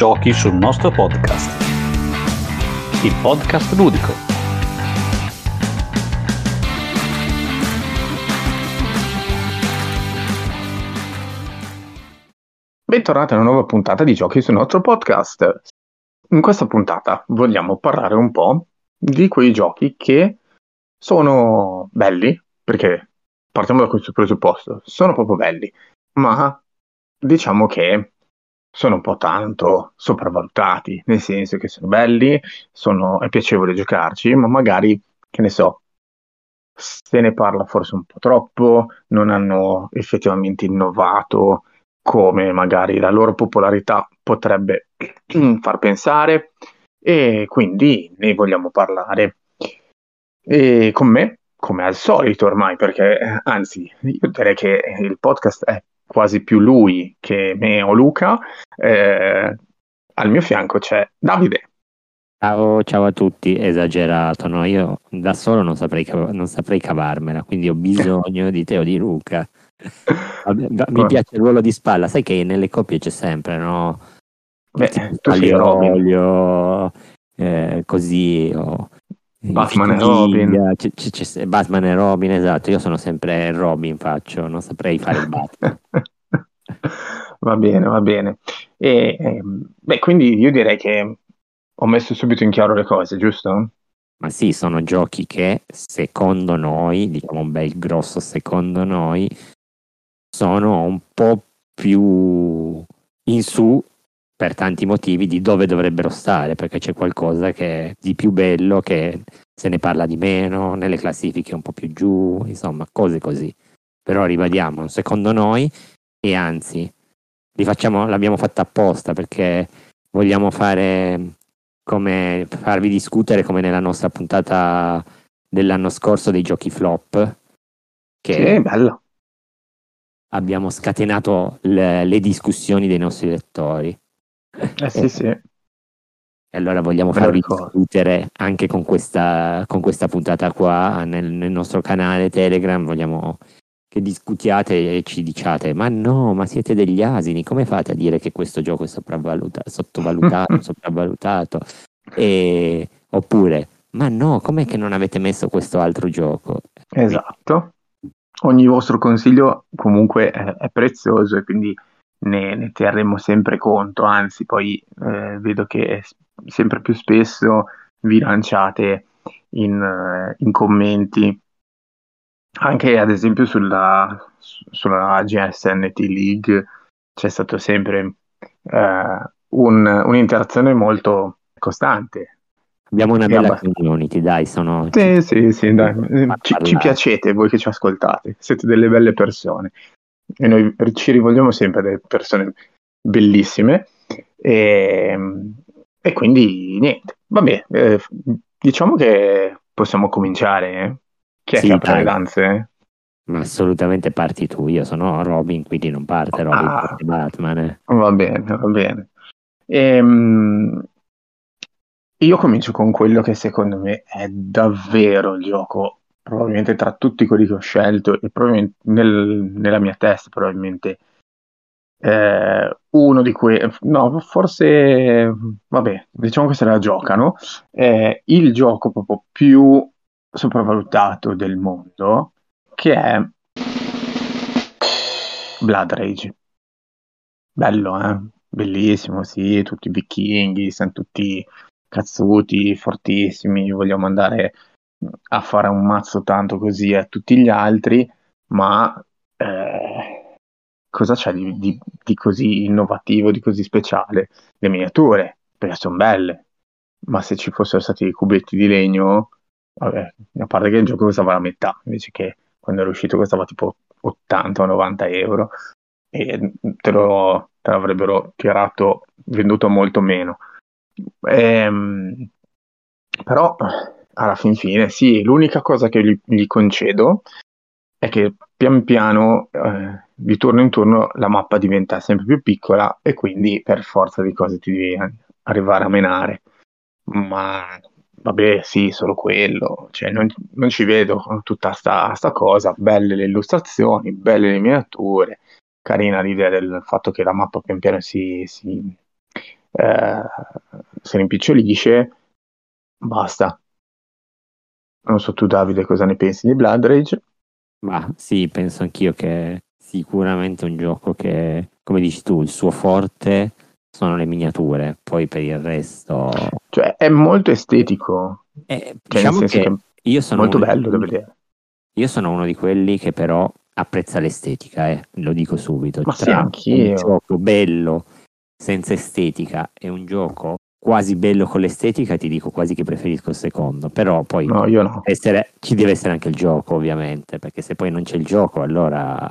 giochi sul nostro podcast. Il podcast ludico. Bentornati a una nuova puntata di giochi sul nostro podcast. In questa puntata vogliamo parlare un po' di quei giochi che sono belli, perché partiamo da questo presupposto, sono proprio belli, ma diciamo che sono un po' tanto sopravvalutati, nel senso che sono belli, sono, è piacevole giocarci, ma magari, che ne so, se ne parla forse un po' troppo, non hanno effettivamente innovato come magari la loro popolarità potrebbe far pensare e quindi ne vogliamo parlare. E con me, come al solito ormai, perché anzi, io direi che il podcast è quasi più lui che me o Luca. Eh, al mio fianco c'è Davide. Ciao, ciao a tutti, esagerato, no? Io da solo non saprei, non saprei cavarmela, quindi ho bisogno di te o di Luca. Mi piace il ruolo di spalla, sai che nelle coppie c'è sempre, no? Beh, tu sei olio, eh, così, o Batman e Robin. C- c- c- Batman e Robin, esatto. Io sono sempre Robin, faccio, non saprei fare il Batman. va bene, va bene. E, ehm, beh, quindi io direi che ho messo subito in chiaro le cose, giusto? Ma sì, sono giochi che secondo noi, diciamo un bel grosso secondo noi, sono un po' più in su per tanti motivi di dove dovrebbero stare, perché c'è qualcosa che di più bello che se ne parla di meno, nelle classifiche un po' più giù, insomma, cose così. Però ribadiamo, secondo noi, e anzi, facciamo, l'abbiamo fatta apposta perché vogliamo fare come farvi discutere come nella nostra puntata dell'anno scorso dei giochi flop. Che sì, bello. Abbiamo scatenato le, le discussioni dei nostri lettori. Eh sì, sì. E allora vogliamo farvi discutere anche con questa, con questa puntata qua nel, nel, nostro canale Telegram. Vogliamo che discutiate e ci diciate: Ma no, ma siete degli asini, come fate a dire che questo gioco è sottovalutato, sopravvalutato? E, oppure, ma no, com'è che non avete messo questo altro gioco? Esatto. Ogni vostro consiglio comunque è, è prezioso e quindi ne, ne terremo sempre conto, anzi poi eh, vedo che sempre più spesso vi lanciate in, eh, in commenti anche ad esempio sulla, sulla GSNT League c'è stato sempre eh, un, un'interazione molto costante. Abbiamo una bella abbast- community, dai, sono... Sì, sì, sì, dai. Ci, ci, piacete voi che ci ascoltate, siete delle belle persone e noi ci rivolgiamo sempre a delle persone bellissime e, e quindi niente, vabbè, eh, diciamo che possiamo cominciare. Eh? Chi è sì, che apre le danze? Assolutamente parti tu, io sono Robin, quindi non parte Robin, ah, parte Batman. Eh. Va bene, va bene. Ehm, io comincio con quello che secondo me è davvero il gioco probabilmente tra tutti quelli che ho scelto e probabilmente nel, nella mia testa probabilmente eh, uno di quei no forse vabbè diciamo che se la giocano è il gioco proprio più sopravvalutato del mondo che è Blood Rage. Bello eh? Bellissimo sì tutti i vichinghi siamo tutti cazzuti fortissimi vogliamo andare a fare un mazzo tanto così a tutti gli altri, ma eh, cosa c'è di, di, di, così innovativo, di così speciale? Le miniature, perché sono belle, ma se ci fossero stati i cubetti di legno, vabbè, a parte che il gioco costava la metà, invece che quando era uscito costava tipo 80 o 90 euro e te, lo, te l'avrebbero tirato venduto molto meno. Ehm, però alla fin fine, sì, l'unica cosa che gli, gli concedo è che pian piano, eh, di turno in turno, la mappa diventa sempre più piccola e quindi per forza di cose ti devi arrivare a menare. Ma vabbè, sì, solo quello, cioè, non, non ci vedo tutta sta, sta, cosa, belle le illustrazioni, belle le miniature, carina l'idea del fatto che la mappa pian piano si, si, eh, si rimpicciolisce, basta. Non so tu Davide cosa ne pensi di Blood Rage? Ma sì, penso anch'io che è sicuramente un gioco che, come dici tu, il suo forte sono le miniature, poi per il resto... Cioè è molto estetico, Eh, cioè diciamo che che io è sono molto bello da vedere. Io sono uno di quelli che però apprezza l'estetica, eh, lo dico subito. Ma sì, Tra anch'io. Un gioco bello senza estetica e un gioco quasi bello con l'estetica, ti dico quasi che preferisco il secondo. Però poi No, no. essere- ci deve essere anche il gioco, ovviamente, perché se poi non c'è il gioco, allora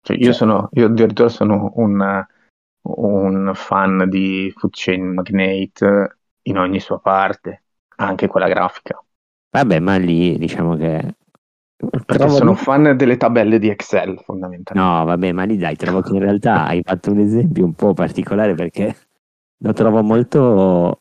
Cioè, io Cioè- sono, io addirittura sono un, un fan di Food Chain Magnate in ogni sua parte, anche quella grafica. vabbè, ma lì diciamo che Perché trovo sono lì- fan delle tabelle di Excel, fondamentalmente. No, vabbè, ma lì dai, trovo che in realtà hai fatto un esempio un po' particolare perché lo trovo molto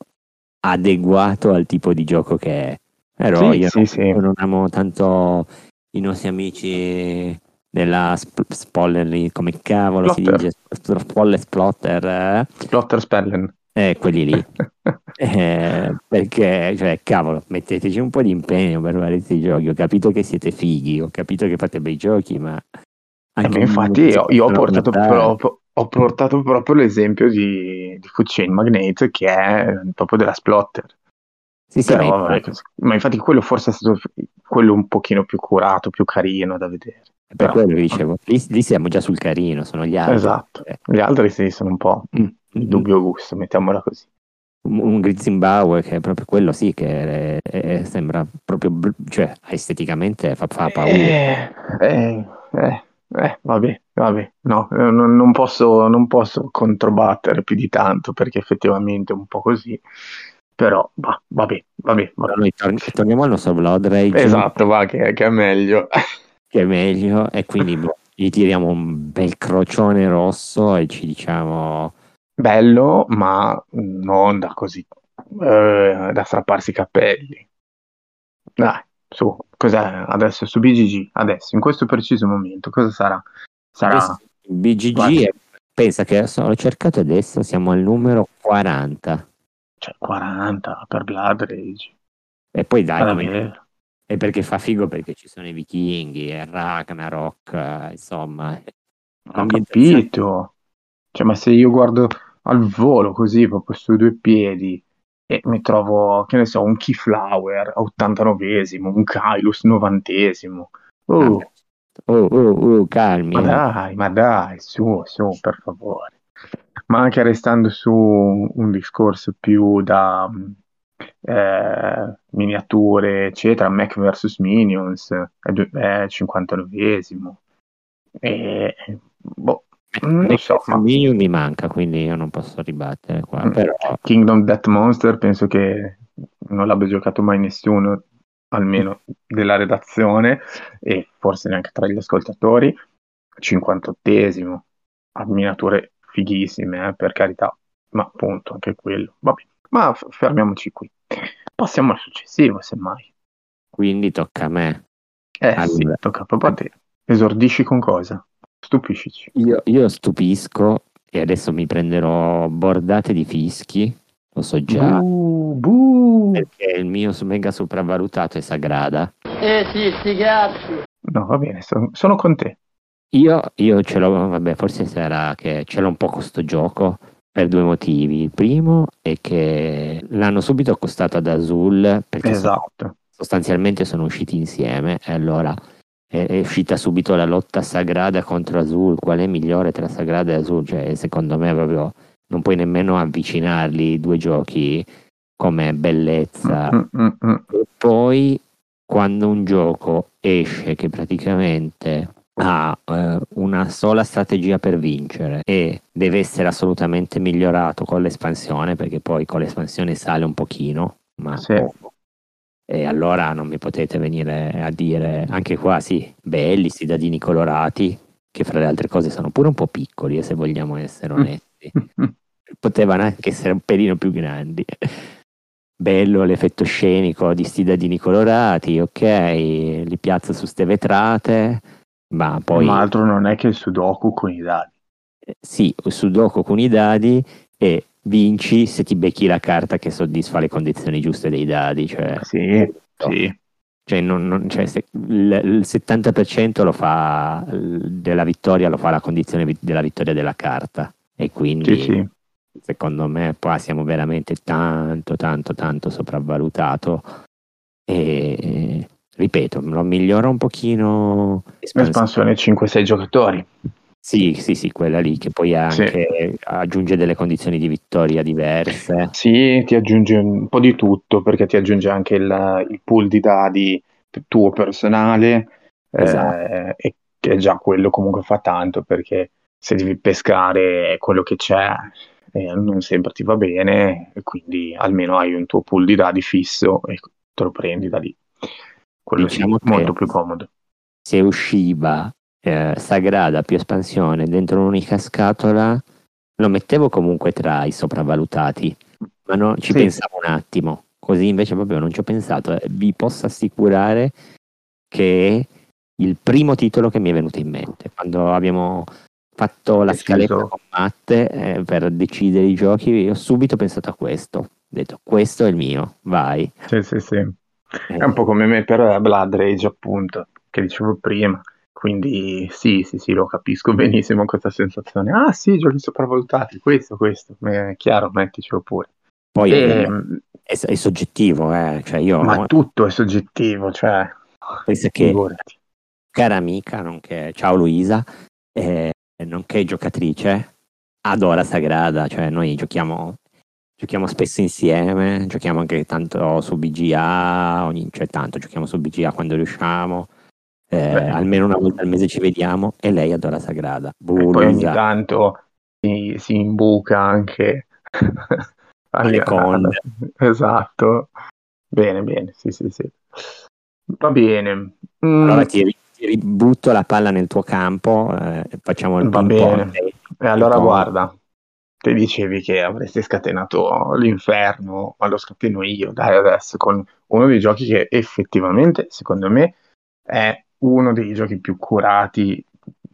adeguato al tipo di gioco che è. Però Sì, io sì, non, sì. non amo tanto i nostri amici della sp- Spoiler, come cavolo si Splotter. dice? Spoiler Splotter, eh? Splotter Spellen. Eh, quelli lì. Eh, perché, cioè, cavolo, metteteci un po' di impegno per fare questi giochi. Ho capito che siete fighi, ho capito che fate bei giochi, ma Eh, infatti io, io ho, portato guardare. Ho portato proprio l'esempio di, di Chain Magnate che è proprio della Splotter. Sì, sì, ma Però, infatti- vabbè, ma infatti quello forse è stato quello un pochino più curato, più carino da vedere. Per Però- quello dicevo, lì, lì siamo già sul carino, sono gli altri. Esatto. Eh, Gli altri sì, sono un po' mm, di dubbio gusto, mettiamola così. Un, un Grizimbauer che è proprio quello sì, che è- è- sembra proprio, cioè esteticamente fa, fa paura. Eh, eh, eh, eh, vabbè, vabbè, no, eh, non, non posso, non posso controbattere più di tanto perché effettivamente è un po' così, però va, vabbè, Però vabbè. noi tor- torniamo al nostro Blood Rage, Esatto, va, che, che è meglio. che è meglio, e quindi boh, gli tiriamo un bel crocione rosso e ci diciamo... Bello, ma non da così, eh, da strapparsi i capelli. Dai, su, cos'è adesso su BGG? Adesso, in questo preciso momento, cosa sarà? Sarà Adesso BGG, è- pensa che adesso ho cercato adesso, siamo al numero 40. cioè, 40 per Blood Rage. E poi dai, come- è perché fa figo perché ci sono i vichinghi, e Ragnarok, insomma. Ho capito. Cioè, ma se io guardo al volo così, proprio sui due piedi, e mi trovo, che ne so, un Keyflower a 89esimo, un Kylus 90esimo. Oh, Oh, oh, oh, calmi. ma eh. dai, ma dai, su, su, per favore. Ma anche restando su un discorso più da mh, eh, miniature, eccetera, Mac vs Minions è 59esimo. E, boh, non so, ma- mi manca, quindi io non posso ribattere qua. Mm. Però Kingdom Death Monster penso che non l'abbia giocato mai nessuno, almeno della redazione e forse neanche tra gli ascoltatori. 58esimo, ha miniature fighissime, eh, per carità, ma appunto anche quello. Vabbè, ma f- fermiamoci qui. Passiamo al successivo, semmai. quindi tocca a me. Eh Allora. sì, tocca proprio a te. Esordisci con cosa? Stupiscici. Io, io stupisco e adesso mi prenderò bordate di fischi, lo so già, Buh, buh. perché il mio mega sopravvalutato è Sagrada. Eh sì, sti cazzi. No, va bene, sono, sono con te. Io, io ce l'ho, vabbè, forse sarà che ce l'ho un po' con sto gioco per due motivi. Il primo è che l'hanno subito accostato ad Azul perché sono- Esatto. sostanzialmente sono usciti insieme e allora è, è uscita subito la lotta Sagrada contro Azul. Qual è migliore tra Sagrada e Azul? Cioè, secondo me proprio non puoi nemmeno avvicinarli i due giochi come bellezza. Mm, mm, mm. E poi quando un gioco esce che praticamente ha eh, una sola strategia per vincere e deve essere assolutamente migliorato con l'espansione, perché poi con l'espansione sale un pochino, ma Sì. E allora non mi potete venire a dire, anche qua sì, belli, sti colorati, che fra le altre cose sono pure un po' piccoli, eh, se vogliamo essere Mm. onesti. Potevano anche essere un pelino più grandi. Bello l'effetto scenico di sti dadini colorati, ok, li piazza su ste vetrate, ma poi Ma altro non è che il Sudoku con i dadi. eh, sì, Sudoku con i dadi e vinci se ti becchi la carta che soddisfa le condizioni giuste dei dadi. Cioè, Sì, sì. cioè, non- non- cioè, se- il, il 70% lo fa della vittoria, lo fa la condizione vi- della vittoria della carta. E quindi Sì, sì. secondo me qua siamo veramente tanto, tanto, tanto sopravvalutato. E ripeto, lo migliora un pochino. L'espansione 5-6 giocatori. Sì, sì, sì, quella lì che poi Sì. anche aggiunge delle condizioni di vittoria diverse. Sì, ti aggiunge un po' di tutto perché ti aggiunge anche il, il pool di dadi tuo personale, eh, Esatto. e che già quello comunque fa tanto perché se devi pescare quello che c'è eh, non sempre ti va bene e quindi almeno hai un tuo pool di dadi fisso e te lo prendi da lì. Quello Diciamo sì, molto più comodo. Se usciva eh, Sagrada più espansione dentro un'unica scatola, lo mettevo comunque tra i sopravvalutati, ma no, ci Sì. pensavo un attimo. Così invece proprio non ci ho pensato. Eh, Vi posso assicurare che è il primo titolo che mi è venuto in mente quando abbiamo fatto la Deciso. scaletta con Matte eh, per decidere i giochi. Io ho subito pensato a questo. Ho detto, questo è il mio, vai. Sì, sì, sì. Eh, È un po' come me per Blood Rage, appunto, che dicevo prima. Quindi sì, sì, sì, lo capisco benissimo questa sensazione. Ah sì, giochi sopravvalutati, questo, questo. È chiaro, metticelo pure. Poi è, Ehm, è- è soggettivo, eh. Ccioè io ma tutto è soggettivo, cioè, penso che figurati. cara amica, nonché ciao Luisa, eh, nonché giocatrice, adora Sagrada, cioè noi giochiamo, giochiamo spesso insieme, giochiamo anche tanto su BGA, ogni, cioè tanto giochiamo su BGA quando riusciamo, eh, almeno una volta al mese ci vediamo e lei adora Sagrada. E Buh, poi ogni tanto si, si imbuca anche alle con. Esatto. Bene, bene, sì, sì, sì. Va bene. Mm, Allora ti, ti ributto la palla nel tuo campo, eh, facciamo il Va bene. E allora pong. guarda, te dicevi che avresti scatenato l'inferno, ma lo scateno io, dai adesso, con uno dei giochi che effettivamente, secondo me, è uno dei giochi più curati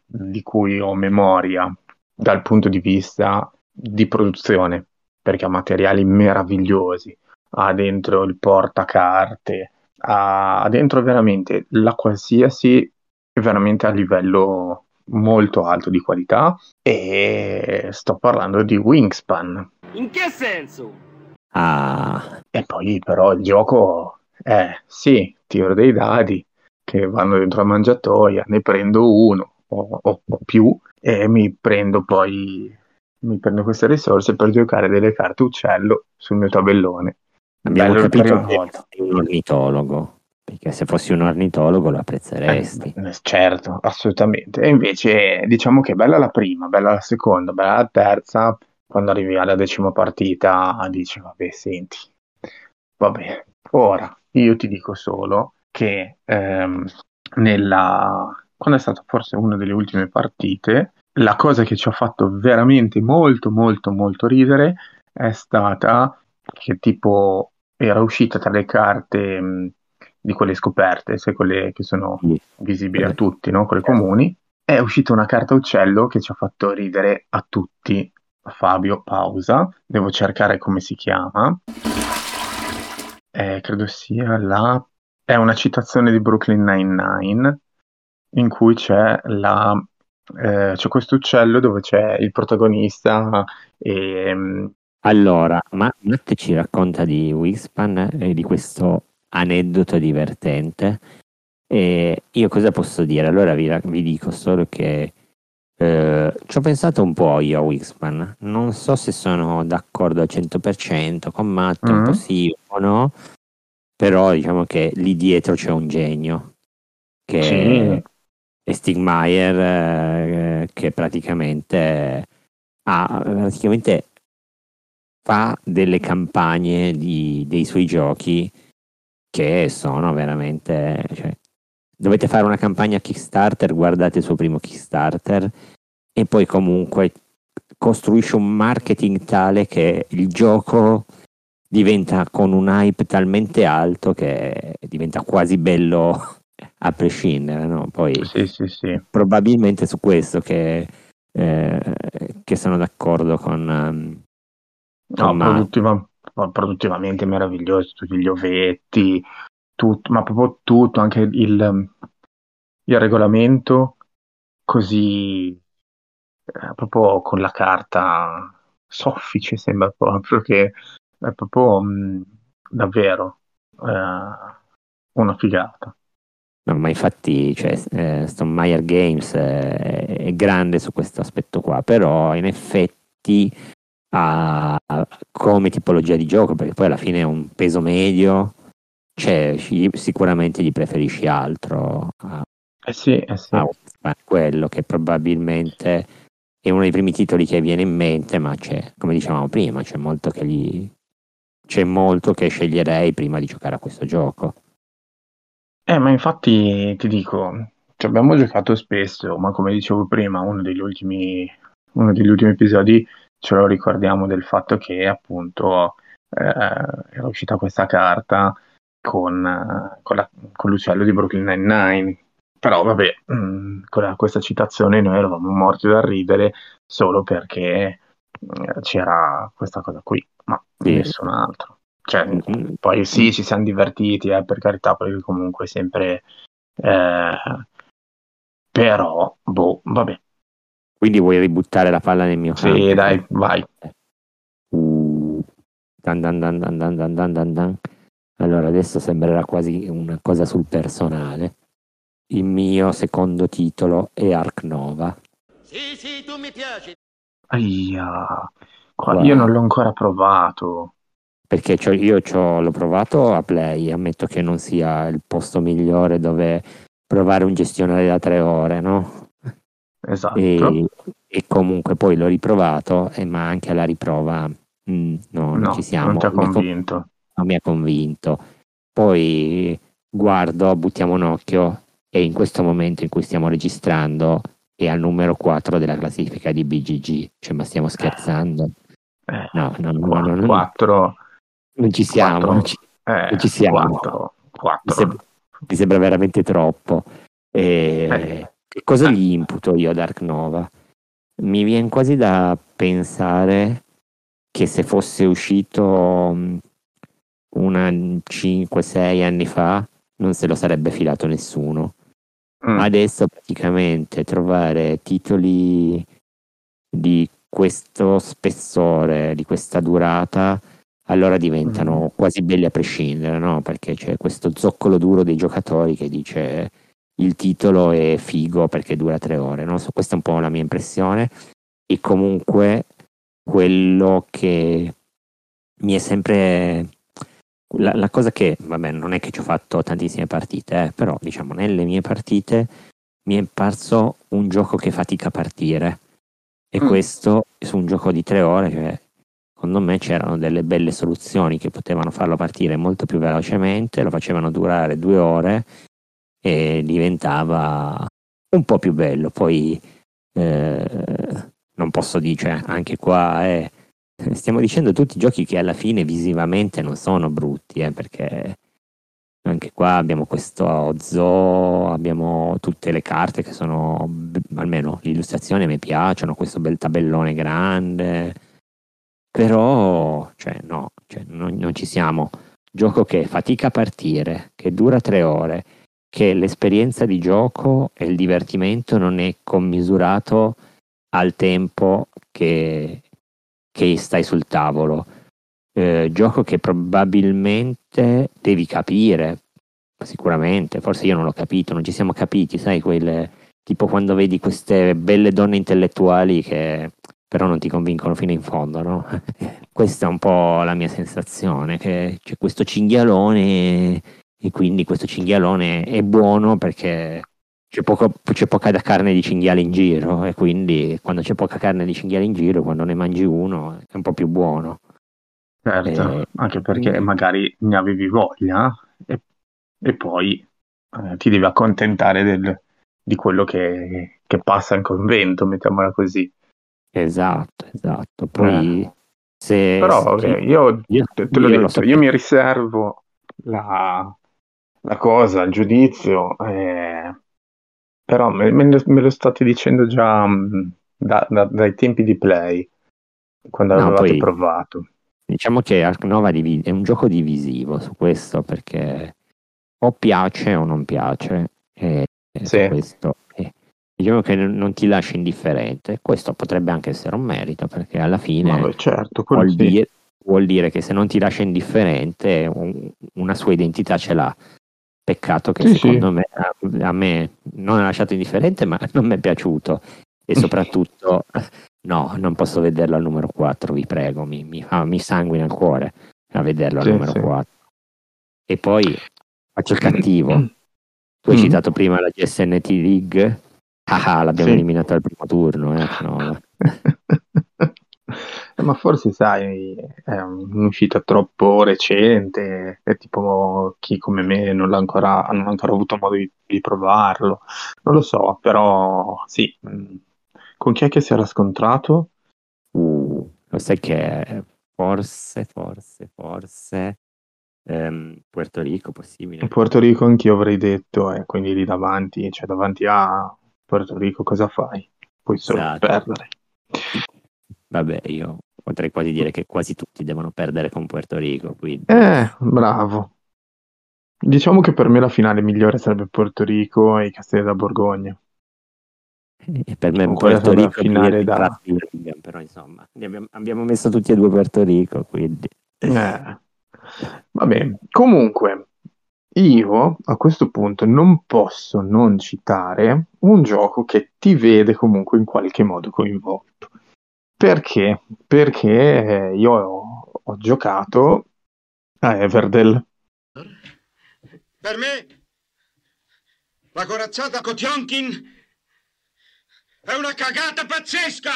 di cui ho memoria dal punto di vista di produzione, perché ha materiali meravigliosi, ha dentro il portacarte, ha dentro veramente la qualsiasi, veramente a livello molto alto di qualità e sto parlando di Wingspan. In che senso? Ah, E poi però il gioco è sì, tiro dei dadi che vanno dentro la mangiatoia, ne prendo uno o, o- o più e mi prendo poi mi prendo queste risorse per giocare delle carte uccello sul mio tabellone. abbiamo Bello capito che volta. un ornitologo, perché se fossi un ornitologo lo apprezzeresti. Eh, certo, assolutamente. E invece diciamo che bella la prima, bella la seconda, bella la terza. Quando arrivi alla decima partita dici, vabbè, senti, vabbè. Ora, io ti dico solo che ehm, nella... quando è stata forse una delle ultime partite, la cosa che ci ha fatto veramente molto, molto, molto ridere è stata che tipo era uscita tra le carte mh, di quelle scoperte, sai, quelle che sono visibili a tutti, no? Quelle comuni. È uscita una carta uccello che ci ha fatto ridere a tutti. Fabio, pausa, devo cercare come si chiama. Eh, credo sia la... È una citazione di Brooklyn Nine-Nine in cui c'è la... eh, c'è questo uccello dove c'è il protagonista e... mm, Allora, ma Matt ci racconta di Wingspan e di questo aneddoto divertente. E io cosa posso dire? Allora vi, vi dico solo che eh, ci ho pensato un po' io a Wingspan. Non so se sono d'accordo al 100% con Matt, un Mm. po' sì, un po' no. Però diciamo che lì dietro c'è un genio che Sì. è Stigmaier eh, che praticamente ha praticamente fa delle campagne di- dei suoi giochi che sono veramente cioè, dovete fare una campagna Kickstarter guardate il suo primo Kickstarter e poi comunque costruisce un marketing tale che il gioco diventa con un hype talmente alto che diventa quasi bello a prescindere no? poi Sì, sì, sì. probabilmente su questo che, eh, che sono d'accordo con, ehm, No, Insomma, produttiva- produttivamente meraviglioso, tutti gli ovetti, tutto, ma proprio tutto, anche il, il regolamento così eh, proprio con la carta soffice sembra proprio che è proprio mh, davvero eh, una figata. no, ma infatti, cioè, eh, Stone Meyer Games eh, è grande su questo aspetto qua, però in effetti ha come tipologia di gioco, perché poi alla fine è un peso medio, cioè gli- sicuramente gli preferisci altro a, Eh sì, eh sì. a quello che probabilmente è uno dei primi titoli che viene in mente, ma c'è, come dicevamo prima, c'è molto che gli c'è molto che sceglierei prima di giocare a questo gioco. Eh, ma infatti ti dico, ci abbiamo giocato spesso, ma come dicevo prima, uno degli ultimi, uno degli ultimi episodi ce lo ricordiamo del fatto che appunto eh, era uscita questa carta con, con, la- con l'uccello di Brooklyn Nine-Nine. Però vabbè, mh, con la- questa citazione noi eravamo morti da ridere solo perché c'era questa cosa qui, ma Sì. nessun altro. Cioè, Mm, poi sì, ci siamo divertiti, eh, per carità, perché comunque sempre... eh, però, boh, vabbè. Quindi vuoi ributtare la palla nel mio Sì, campo? dai, vai. Uh, dan dan dan dan dan dan dan dan dan. Allora, adesso sembrerà quasi una cosa sul personale. Il mio secondo titolo è Ark Nova. Sì, sì, tu mi piaci. Aia, qua- Guarda. io non l'ho ancora provato. Perché io l'ho provato a Play, ammetto che non sia il posto migliore dove provare un gestionale da tre ore, no? Esatto. E, e comunque poi l'ho riprovato, eh, ma anche alla riprova mm, no, non no, ci siamo. non ti ha Mi ha con- convinto. non mi ha convinto. Poi guardo, buttiamo un occhio e in questo momento in cui stiamo registrando è al numero 4 della classifica di BGG. Cioè, ma stiamo scherzando? Eh, No, no, no, no, no, quattro, non ci siamo. quattro. non ci- eh, Non ci siamo. quattro, quattro. mi, sembra, mi sembra veramente troppo. E Eh. Cosa gli imputo io a Dark Nova? Mi viene quasi da pensare che se fosse uscito mh, una 5-6 anni fa non se lo sarebbe filato nessuno. Mm, Adesso praticamente trovare titoli di questo spessore, di questa durata, allora diventano quasi belli a prescindere, no? Perché c'è questo zoccolo duro dei giocatori che dice il titolo è figo perché dura tre ore, no? So, questa è un po' la mia impressione e comunque quello che mi è sempre la, la cosa che, vabbè, non è che ci ho fatto tantissime partite, eh, però diciamo nelle mie partite mi è parso un gioco che fatica a partire. E Mm. questo su un gioco di tre ore, cioè, secondo me c'erano delle belle soluzioni che potevano farlo partire molto più velocemente, lo facevano durare due ore e diventava un po' più bello. Poi eh, non posso dire, cioè, anche qua è stiamo dicendo tutti giochi che alla fine visivamente non sono brutti, eh, perché anche qua abbiamo questo zoo, abbiamo tutte le carte che sono, almeno le illustrazioni mi piacciono, questo bel tabellone grande, però, cioè, no, cioè, non, non ci siamo. Gioco che fatica a partire, che dura tre ore, che l'esperienza di gioco e il divertimento non è commisurato al tempo che, che stai sul tavolo. Eh, gioco che probabilmente devi capire, sicuramente, forse io non l'ho capito, non ci siamo capiti, sai, quelle, tipo quando vedi queste belle donne intellettuali che però non ti convincono fino in fondo, no? Questa è un po' la mia sensazione, che c'è questo cinghialone e quindi questo cinghialone è buono perché c'è, poco- c'è poca carne di cinghiale in giro e quindi quando c'è poca carne di cinghiale in giro, quando ne mangi uno è un po' più buono. certo, eh, anche perché magari ne avevi voglia e, e poi eh, ti devi accontentare del- di quello che, che passa in convento, mettiamola così. Esatto, esatto. Poi se... Eh. Però se- vabbè, io io- te, te l'ho io lo detto, io mi riservo la, la cosa, il giudizio, eh, però me, me lo, me lo state dicendo già mh, da- da- dai tempi di play, quando No, avevate poi- provato. Diciamo che Ark Nova divi- è un gioco divisivo su questo perché o piace o non piace. E, e Sì. su questo eh, diciamo che non non ti lascia indifferente. Questo potrebbe anche essere un merito perché alla fine Vabbè, certo, quello vuol, sì. dire, vuol dire che se non ti lascia indifferente un- una sua identità ce l'ha. Peccato che Sì, secondo sì. me a, a me non ha lasciato indifferente, ma non mi è piaciuto. E soprattutto, no, non posso vederlo al numero 4, vi prego, mi, mi, fa- mi sanguina il cuore a vederlo al Sì, numero sì. 4. E poi faccio il cattivo. Tu hai Mm. citato prima la GSNT League. Ah, ah, l'abbiamo Sì. eliminato al primo turno. Eh? No, Ma forse sai, è un'uscita troppo recente, è tipo chi come me non l'ha ancora, non ha ancora avuto modo di, di provarlo. Non lo so, però sì. mm. Con chi è che si era scontrato? Uh, lo sai che forse, forse, forse ehm, Puerto Rico possibile. Puerto Rico anch'io avrei detto, e quindi lì davanti, cioè davanti a Puerto Rico cosa fai? Puoi solo Esatto. perdere. Vabbè, io potrei quasi dire che quasi tutti devono perdere con Puerto Rico, quindi Eh, bravo. Diciamo che per me la finale migliore sarebbe Puerto Rico e i Castelli da Borgogna. e per me quella Puerto Rico finale è da- Birmingham, però insomma, abbiamo, abbiamo messo tutti e due Puerto Rico, quindi Eh, vabbè, comunque, io a questo punto non posso non citare un gioco che ti vede comunque in qualche modo coinvolto. Perché? Perché eh, io ho, ho giocato a Everdell. Per me, la corazzata Kotionkin è una cagata pazzesca!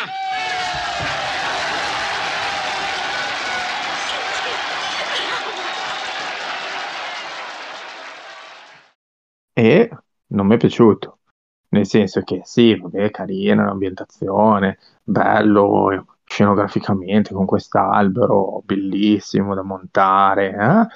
e non mi è piaciuto. Nel senso che sì, vabbè, carina l'ambientazione, bello scenograficamente con quest'albero bellissimo da montare, eh?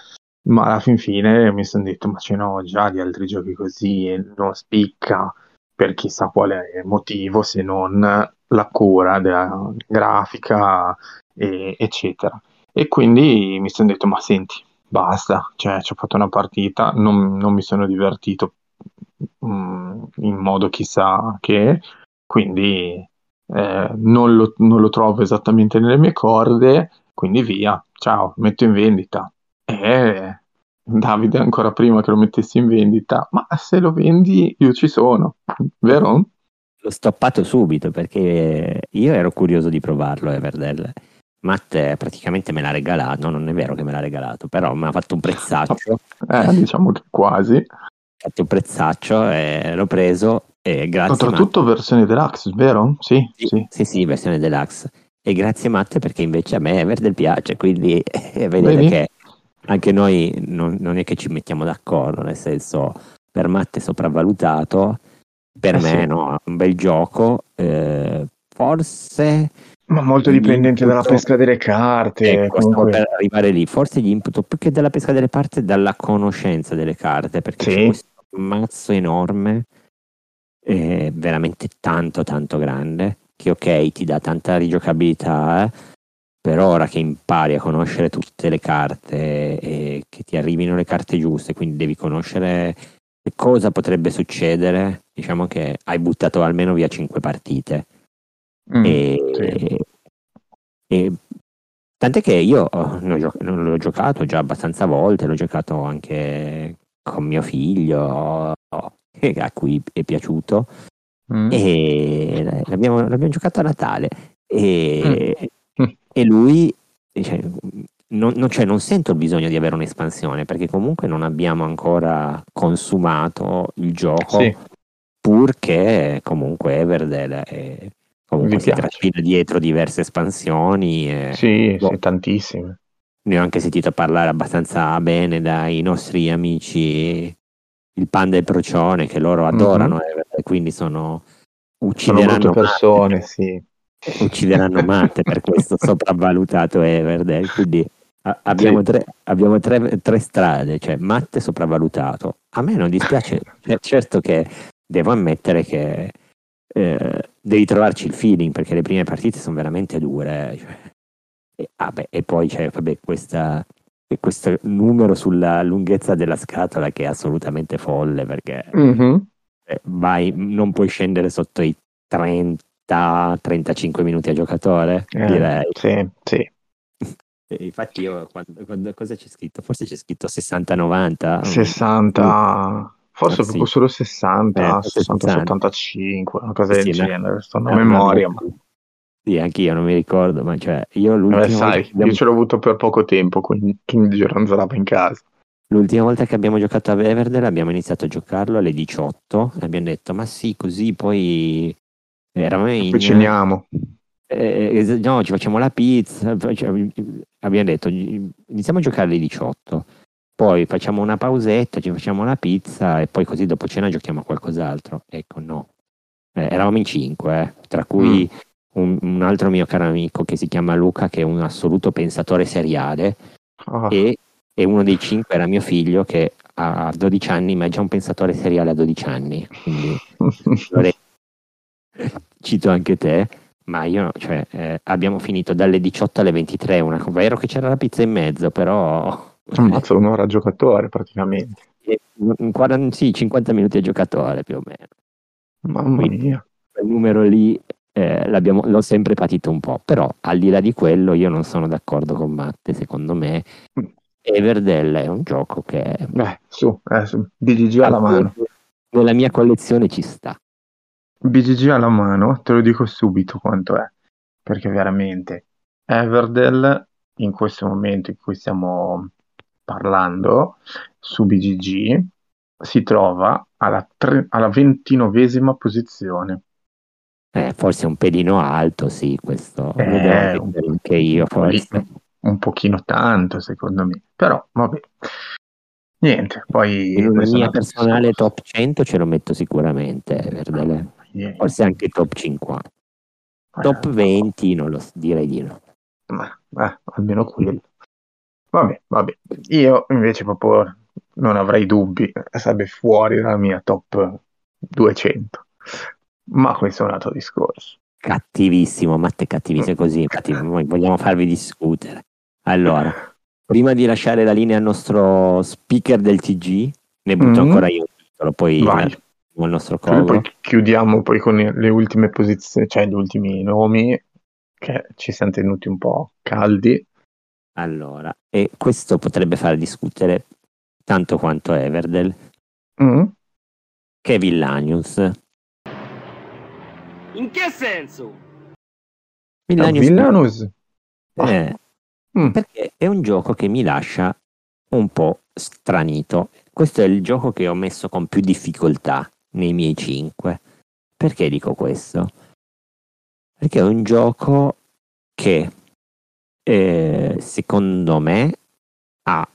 ma alla fin fine mi sono detto, ma ce n'ho già di altri giochi così e non spicca per chissà quale motivo se non la cura della grafica, e- eccetera. E quindi mi sono detto, ma senti, basta, cioè ci ho fatto una partita, non, non mi sono divertito mm, in modo chissà che, quindi eh, non lo, non lo trovo esattamente nelle mie corde, quindi via, ciao, metto in vendita. E Davide ancora prima che lo mettessi in vendita, ma se lo vendi io ci sono, vero? l'ho stoppato subito perché io ero curioso di provarlo Everdell. Matt eh, praticamente me l'ha regalato, no, non è vero che me l'ha regalato, però mi ha fatto un prezzaccio, Eh, diciamo che quasi. Fatto un prezzaccio e l'ho preso e grazie Matt. Oltretutto versione deluxe, vero? Sì, Sì, sì. sì, sì, versione deluxe. E grazie Matte perché invece a me Everdell piace, quindi eh, vedete Vedi? che anche noi non, non è che ci mettiamo d'accordo, nel senso per Matte è sopravvalutato, per Eh me sì. no, un bel gioco, eh, forse Ma molto dipendente dalla pesca delle carte. Ecco, comunque. per arrivare lì. Forse gli input più che dalla pesca delle parti, dalla conoscenza delle carte, perché Sì. c'è questo mazzo enorme, eh, veramente tanto tanto grande, che ok ti dà tanta rigiocabilità, eh, però ora che impari a conoscere tutte le carte e che ti arrivino le carte giuste, quindi devi conoscere che cosa potrebbe succedere, diciamo che hai buttato almeno via 5 partite. Mm, E, sì. e- tant'è che io l'ho giocato già abbastanza volte, l'ho giocato anche con mio figlio, a cui è piaciuto, Mm. e l'abbiamo, l'abbiamo giocato a Natale. E, Mm. e lui dice, non, non- cioè, non sento il bisogno di avere un'espansione perché comunque non abbiamo ancora consumato il gioco Sì. purché comunque Everdell è, comunque Vi si trascina dietro diverse espansioni e Sì, boh, sì, tantissime. Ne ho anche sentito parlare abbastanza bene dai nostri amici il Panda e il Procione che loro adorano Everdell quindi sono Sono uccideranno brutte persone, Matte, sì. uccideranno Matte per questo sopravvalutato Everdell quindi a- abbiamo, Sì. tre, abbiamo tre, tre strade cioè Matte sopravvalutato a me non dispiace cioè, certo che devo ammettere che eh, devi trovarci il feeling perché le prime partite sono veramente dure cioè. E, ah beh, e poi c'è vabbè, questa, questo numero sulla lunghezza della scatola che è assolutamente folle perché Mhm. eh, vai, non puoi scendere sotto i 30-35 minuti a giocatore, Eh, direi. Sì, sì. Infatti io, quando, quando- cosa c'è scritto? Forse c'è scritto 60-90. 60, forse Ah, sì. proprio solo 60, Eh, forse 60, 60. 75, una cosa Sì, del sì, no. genere, sto a Eh, memoria. no, Ma... Sì, anche io non mi ricordo, ma cioè, io l'ultima, volta sai, abbiamo, io ce l'ho avuto per poco tempo, quindi quindi gironzolava in casa. l'ultima volta che abbiamo giocato a Everdell abbiamo iniziato a giocarlo alle 18 e abbiamo detto, ma sì, così poi eravamo in... Cuciniamo. Eh, es- no, ci facciamo la pizza. cioè, abbiamo detto iniziamo a giocare alle 18, poi facciamo una pausetta, ci facciamo la pizza e poi così dopo cena giochiamo a qualcos'altro. Ecco, no. Eh, eravamo in cinque, eh, tra cui un, un altro mio caro amico che si chiama Luca, che è un assoluto pensatore seriale, Ah, e, e uno dei cinque era mio figlio che ha 12 anni, ma è già un pensatore seriale a 12 anni. Quindi cito anche te, ma io, cioè, eh, abbiamo finito dalle 18 alle 23, una, vero che c'era la pizza in mezzo, però Ammazza un'ora a giocatore praticamente. eh, un 40 sì, 50 minuti a giocatore più o meno. Mamma Quindi- mia. Quel numero lì eh, l'ho sempre patito un po', però al di là di quello io non sono d'accordo con Matte, secondo me Mm. Everdell è un gioco che Eh, su, eh, su. BGG alla mano. nella mia collezione ci sta. BGG alla mano, te lo dico subito quanto è, perché veramente Everdell in questo momento in cui stiamo parlando su BGG si trova alla, tre- alla ventinovesima posizione. Eh, forse un pelino alto, sì, questo Eh, lo devo anche io, forse. Un pochino tanto secondo me, però vabbè. Niente, poi In una mia personale discorso. top 100 ce lo metto sicuramente, Everdell. Yeah. Forse anche top 50. Eh, Top 20 non lo s- direi di no. Ma, eh, almeno quello. Vabbè, vabbè. Io invece proprio non avrei dubbi, sarebbe fuori dalla mia top 200. Ma questo è un altro discorso. Cattivissimo, Matte cattivissimo così, infatti vogliamo farvi discutere. Allora, prima di lasciare la linea al nostro speaker del TG, ne butto Mhm. ancora io un titolo, poi Vai. il nostro covo. poi chiudiamo poi con le ultime posizioni, cioè gli ultimi nomi che ci siamo tenuti un po' caldi. Allora, e questo potrebbe far discutere tanto quanto Everdell, Mm? che Villanius. In che senso? Villanius, Villanus. eh, Mm. perché è un gioco che mi lascia un po' stranito. Questo è il gioco che ho messo con più difficoltà nei miei 5. Perché dico questo? Perché è un gioco che eh, secondo me ha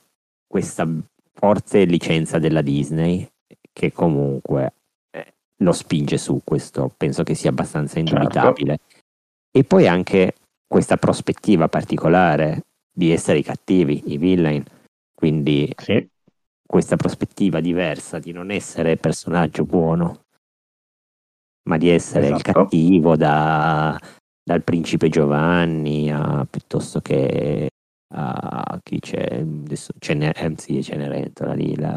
questa forte licenza della Disney che comunque lo spinge su questo, penso che sia abbastanza indubitabile. E poi anche questa prospettiva particolare di essere i cattivi, i villain, quindi Sì, questa prospettiva diversa di non essere personaggio buono, ma di essere il Esatto. cattivo da- dal principe Giovanni a, piuttosto che a chi c'è adesso Cene, eh, sì, Cenerentola lì, la,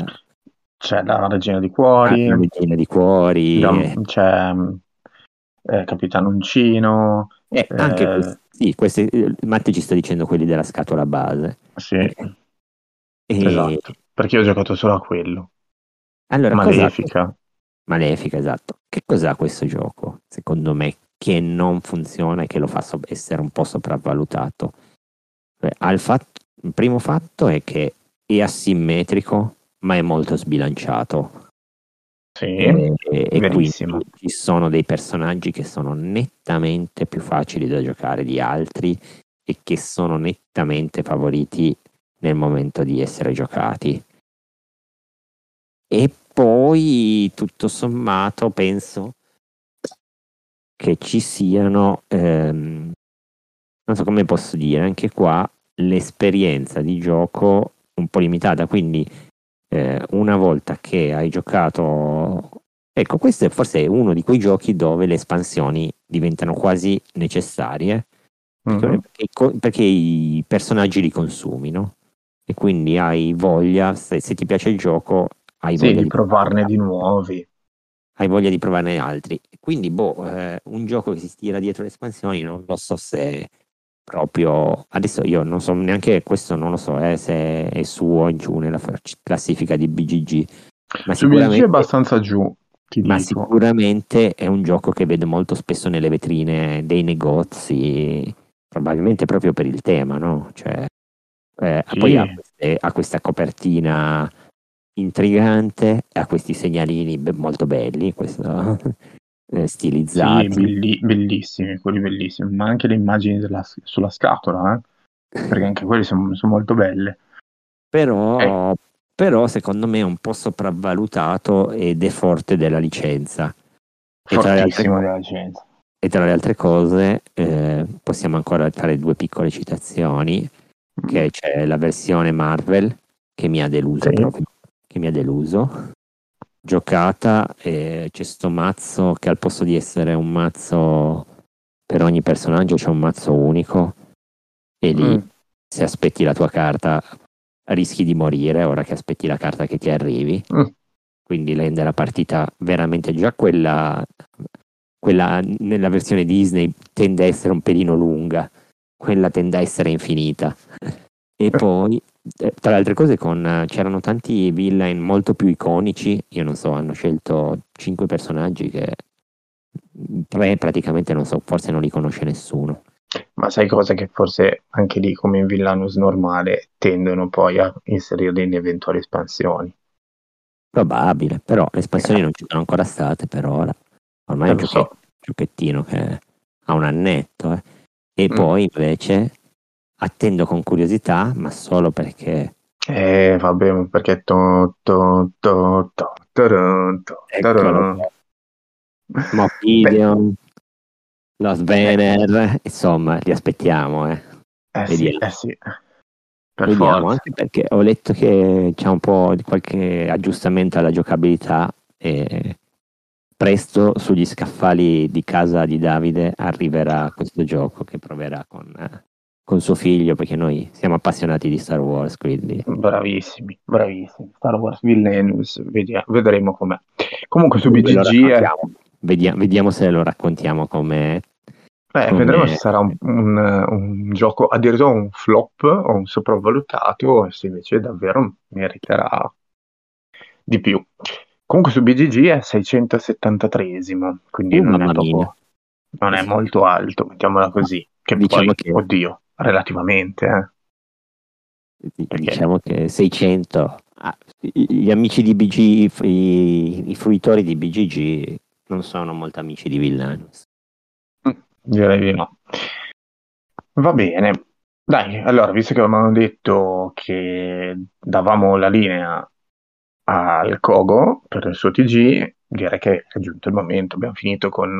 c'è la regina di cuori, la regina di cuori, eh, c'è eh, Capitano Uncino, eh, anche eh, questi, sì, questi, Matti ci sta dicendo quelli della scatola base. sì, E- esatto, perché io ho giocato solo a quello. Allora, cos'ha- Malefica. Malefica, esatto. Che cos'ha questo gioco? Secondo me che non funziona e che lo fa so- essere un po' sopravvalutato. Beh, ha il, fatto- il primo fatto è che è asimmetrico, ma è molto sbilanciato. Sì, E, e- quindi ci sono dei personaggi che sono nettamente più facili da giocare di altri e che sono nettamente favoriti nel momento di essere giocati. E poi, tutto sommato, penso che ci siano, ehm, non so come posso dire, anche qua l'esperienza di gioco un po' limitata, quindi eh, una volta che hai giocato, ecco, questo è forse uno di quei giochi dove le espansioni diventano quasi necessarie Mhm. perché, i co- perché i personaggi li consumi, no? E quindi hai voglia, se, se ti piace il gioco, hai Sì, voglia di provarne di nuovi. hai voglia di provarne altri. Quindi, boh, eh, un gioco che si tira dietro le espansioni, non lo so se proprio adesso io non so neanche questo, non lo so eh, se è su o giù nella classifica di BGG, ma Su BGG è sicuramente, abbastanza giù, ma dico. sicuramente è un gioco che vedo molto spesso nelle vetrine dei negozi, probabilmente proprio per il tema, no? Cioè, eh, Sì. poi ha, queste- ha questa copertina intrigante, ha questi segnalini be- molto belli, questo, eh, Sì, stilizzati. belli- bellissimi, quelli bellissimi, ma anche le immagini della- sulla scatola, eh, perché anche quelle sono, sono molto belle. Però, però secondo me è un po' sopravvalutato ed è forte della licenza. E tra le altre, della licenza. e tra le altre cose eh, possiamo ancora fare due piccole citazioni, che c'è la versione Marvel che mi ha deluso Sì. proprio, che mi ha deluso. Giocata, e c'è sto mazzo che al posto di essere un mazzo per ogni personaggio c'è un mazzo unico e lì Mm. se aspetti la tua carta rischi di morire ora che aspetti la carta che ti arrivi. Mm. Quindi rende la partita veramente già quella, quella nella versione Disney tende a essere un pelino lunga, quella tende a essere infinita. E poi, tra le altre cose, con, eh, c'erano tanti villain molto più iconici. Io non so, hanno scelto cinque personaggi che tre praticamente non so, forse non li conosce nessuno. Ma sai cosa che forse anche lì, come in Villanus normale, tendono poi a inserirli in eventuali espansioni. Probabile, però le espansioni non ci sono ancora state per ora. Ormai è Eh, un lo gioche- so. giochettino che ha un annetto. eh. E Mm. poi invece attendo con curiosità, ma solo perché Eh, vabbè, perché to, to, to, to, to, qua. Moff Gideon, Lost Banner, insomma, li aspettiamo. Eh. Eh sì, eh sì. Per Vediamo, forza. anche perché ho letto che c'è un po' di qualche aggiustamento alla giocabilità e presto sugli scaffali di casa di Davide arriverà questo gioco che proverà con, eh, con suo figlio perché noi siamo appassionati di Star Wars, quindi Bravissimi, bravissimi. Star Wars Villainous, vedia- vedremo com'è. Comunque su BGG, eh, raccontiamo. Vedia- vediamo se lo raccontiamo come eh, vedremo se sarà un, un, un gioco addirittura un flop o un sopravvalutato, o se invece davvero meriterà di più. Comunque su BGG è 673esimo, quindi Uh, non è mia. non è molto alto, mettiamola così. Che Diciamo poi, che- oddio, relativamente, eh. Diciamo che 600 ah, gli amici di BG i, i fruitori di BGG non sono molto amici di Villanus Direi di no. Va bene. Dai, allora, visto che avevamo detto che davamo la linea al Kogo per il suo TG, direi che è giunto il momento. Abbiamo finito con,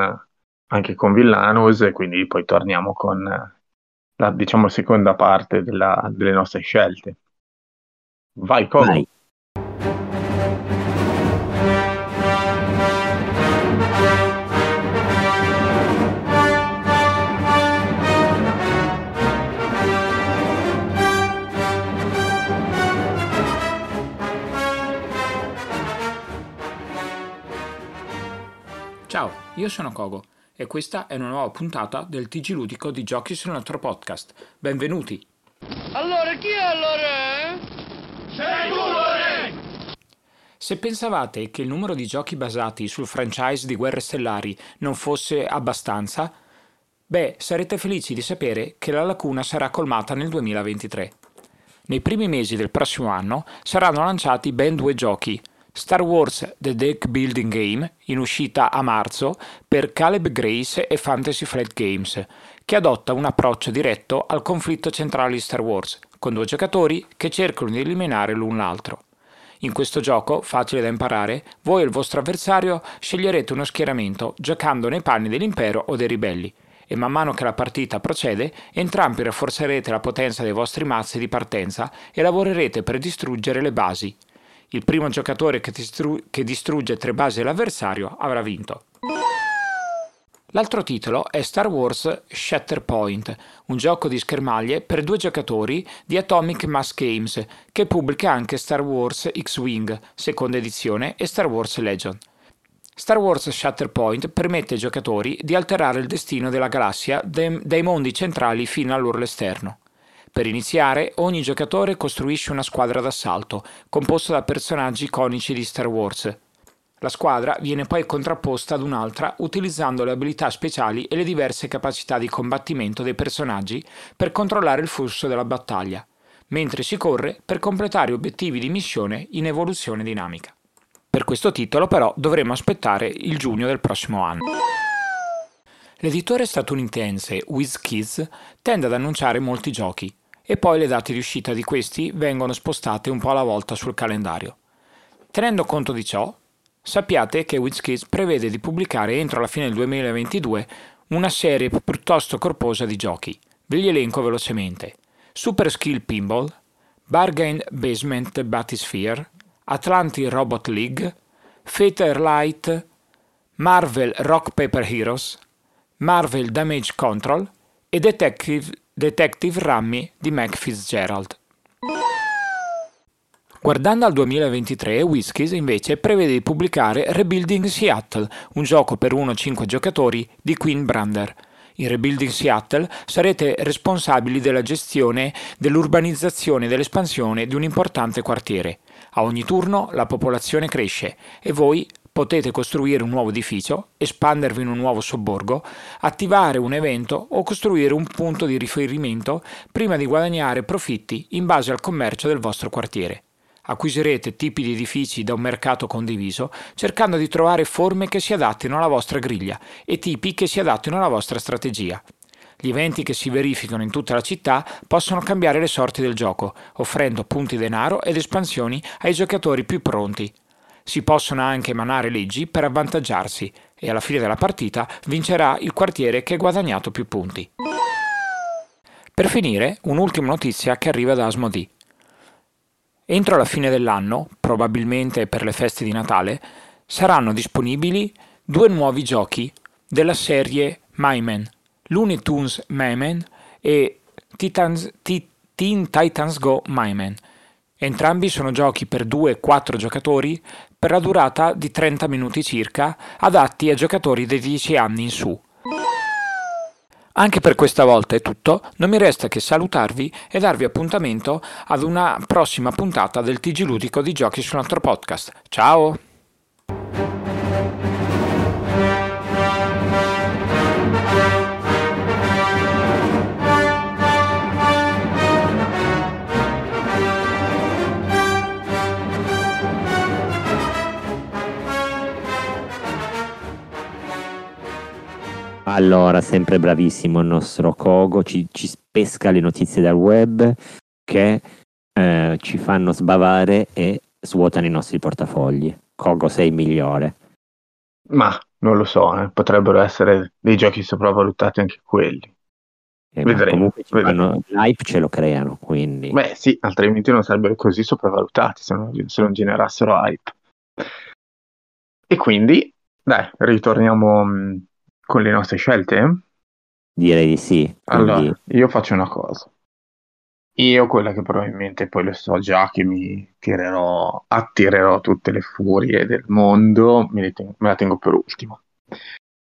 anche con Villanus e quindi poi torniamo con la, diciamo, seconda parte della- delle nostre scelte. Vai, Kogo. Vai. Ciao, io sono Kogo e questa è una nuova puntata del TG Ludico di Giochi sul nostro podcast. Benvenuti! Allora, chi è allora? eh? Sei tu, Lore! Se pensavate che il numero di giochi basati sul franchise di Guerre Stellari non fosse abbastanza, beh, sarete felici di sapere che la lacuna sarà colmata nel 2023. Nei primi mesi del prossimo anno saranno lanciati ben due giochi. Star Wars The Deck Building Game, in uscita a marzo, per Caleb Grace e Fantasy Flight Games, che adotta un approccio diretto al conflitto centrale di Star Wars, con due giocatori che cercano di eliminare l'un l'altro. In questo gioco, facile da imparare, voi e il vostro avversario sceglierete uno schieramento giocando nei panni dell'impero o dei ribelli e man mano che la partita procede, entrambi rafforzerete la potenza dei vostri mazzi di partenza e lavorerete per distruggere le basi. Il primo giocatore che, distru- che distrugge tre basi dell'avversario avrà vinto. L'altro titolo è Star Wars Shatterpoint, un gioco di schermaglie per due giocatori di Atomic Mass Games, che pubblica anche Star Wars X-Wing, seconda edizione, e Star Wars Legend. Star Wars Shatterpoint permette ai giocatori di alterare il destino della galassia dai mondi centrali fino all'urlo esterno. Per iniziare, ogni giocatore costruisce una squadra d'assalto, composta da personaggi iconici di Star Wars, la squadra viene poi contrapposta ad un'altra utilizzando le abilità speciali e le diverse capacità di combattimento dei personaggi per controllare il flusso della battaglia, mentre si corre per completare obiettivi di missione in evoluzione dinamica. Per questo titolo però dovremo aspettare il giugno del prossimo anno. L'editore statunitense WizKids tende ad annunciare molti giochi e poi le date di uscita di questi vengono spostate un po' alla volta sul calendario. Tenendo conto di ciò, sappiate che WizKids prevede di pubblicare entro la fine del 2022 una serie piuttosto corposa di giochi. Ve li elenco velocemente. Super Skill Pinball, Bargain Basement Bathysphere, Atlantic Robot League, Fate Light, Marvel Rock Paper Heroes, Marvel Damage Control e Detective, Detective Rummy di Mac Fitzgerald. Guardando al 2023, Whiskies invece prevede di pubblicare Rebuilding Seattle, un gioco per 1-5 giocatori di Queen Brander. In Rebuilding Seattle sarete responsabili della gestione dell'urbanizzazione e dell'espansione di un importante quartiere. A ogni turno la popolazione cresce e voi potete costruire un nuovo edificio, espandervi in un nuovo sobborgo, attivare un evento o costruire un punto di riferimento prima di guadagnare profitti in base al commercio del vostro quartiere acquisirete tipi di edifici da un mercato condiviso, cercando di trovare forme che si adattino alla vostra griglia e tipi che si adattino alla vostra strategia. Gli eventi che si verificano in tutta la città possono cambiare le sorti del gioco, offrendo punti denaro ed espansioni ai giocatori più pronti. Si possono anche emanare leggi per avvantaggiarsi e alla fine della partita vincerà il quartiere che ha guadagnato più punti. Per finire, un'ultima notizia che arriva da Asmodee. Entro la fine dell'anno, probabilmente per le feste di Natale, saranno disponibili due nuovi giochi della serie Myman, Looney Tunes Myman e Titans, T- Teen Titans Go Myman. Entrambi sono giochi per 2-4 giocatori per la durata di 30 minuti circa, adatti a giocatori dei 10 anni in su. Anche per questa volta è tutto, non mi resta che salutarvi e darvi appuntamento ad una prossima puntata del TG Ludico di Giochi sull'altro podcast. Ciao! Allora, sempre bravissimo il nostro Kogo, ci, ci pesca le notizie dal web che eh, ci fanno sbavare e svuotano i nostri portafogli. Kogo sei migliore. Ma non lo so, eh. potrebbero essere dei giochi sopravvalutati anche quelli. Eh, Vedremo, comunque vedremo. l'hype ce lo creano, quindi Beh sì, altrimenti non sarebbero così sopravvalutati se non, se non generassero hype. E quindi, dai, ritorniamo mh, con le nostre scelte. direi di sì. Quindi, Allora, io faccio una cosa. Io quella che probabilmente poi lo so già che mi tirerò, attirerò tutte le furie del mondo, me, tengo- me la tengo per ultimo.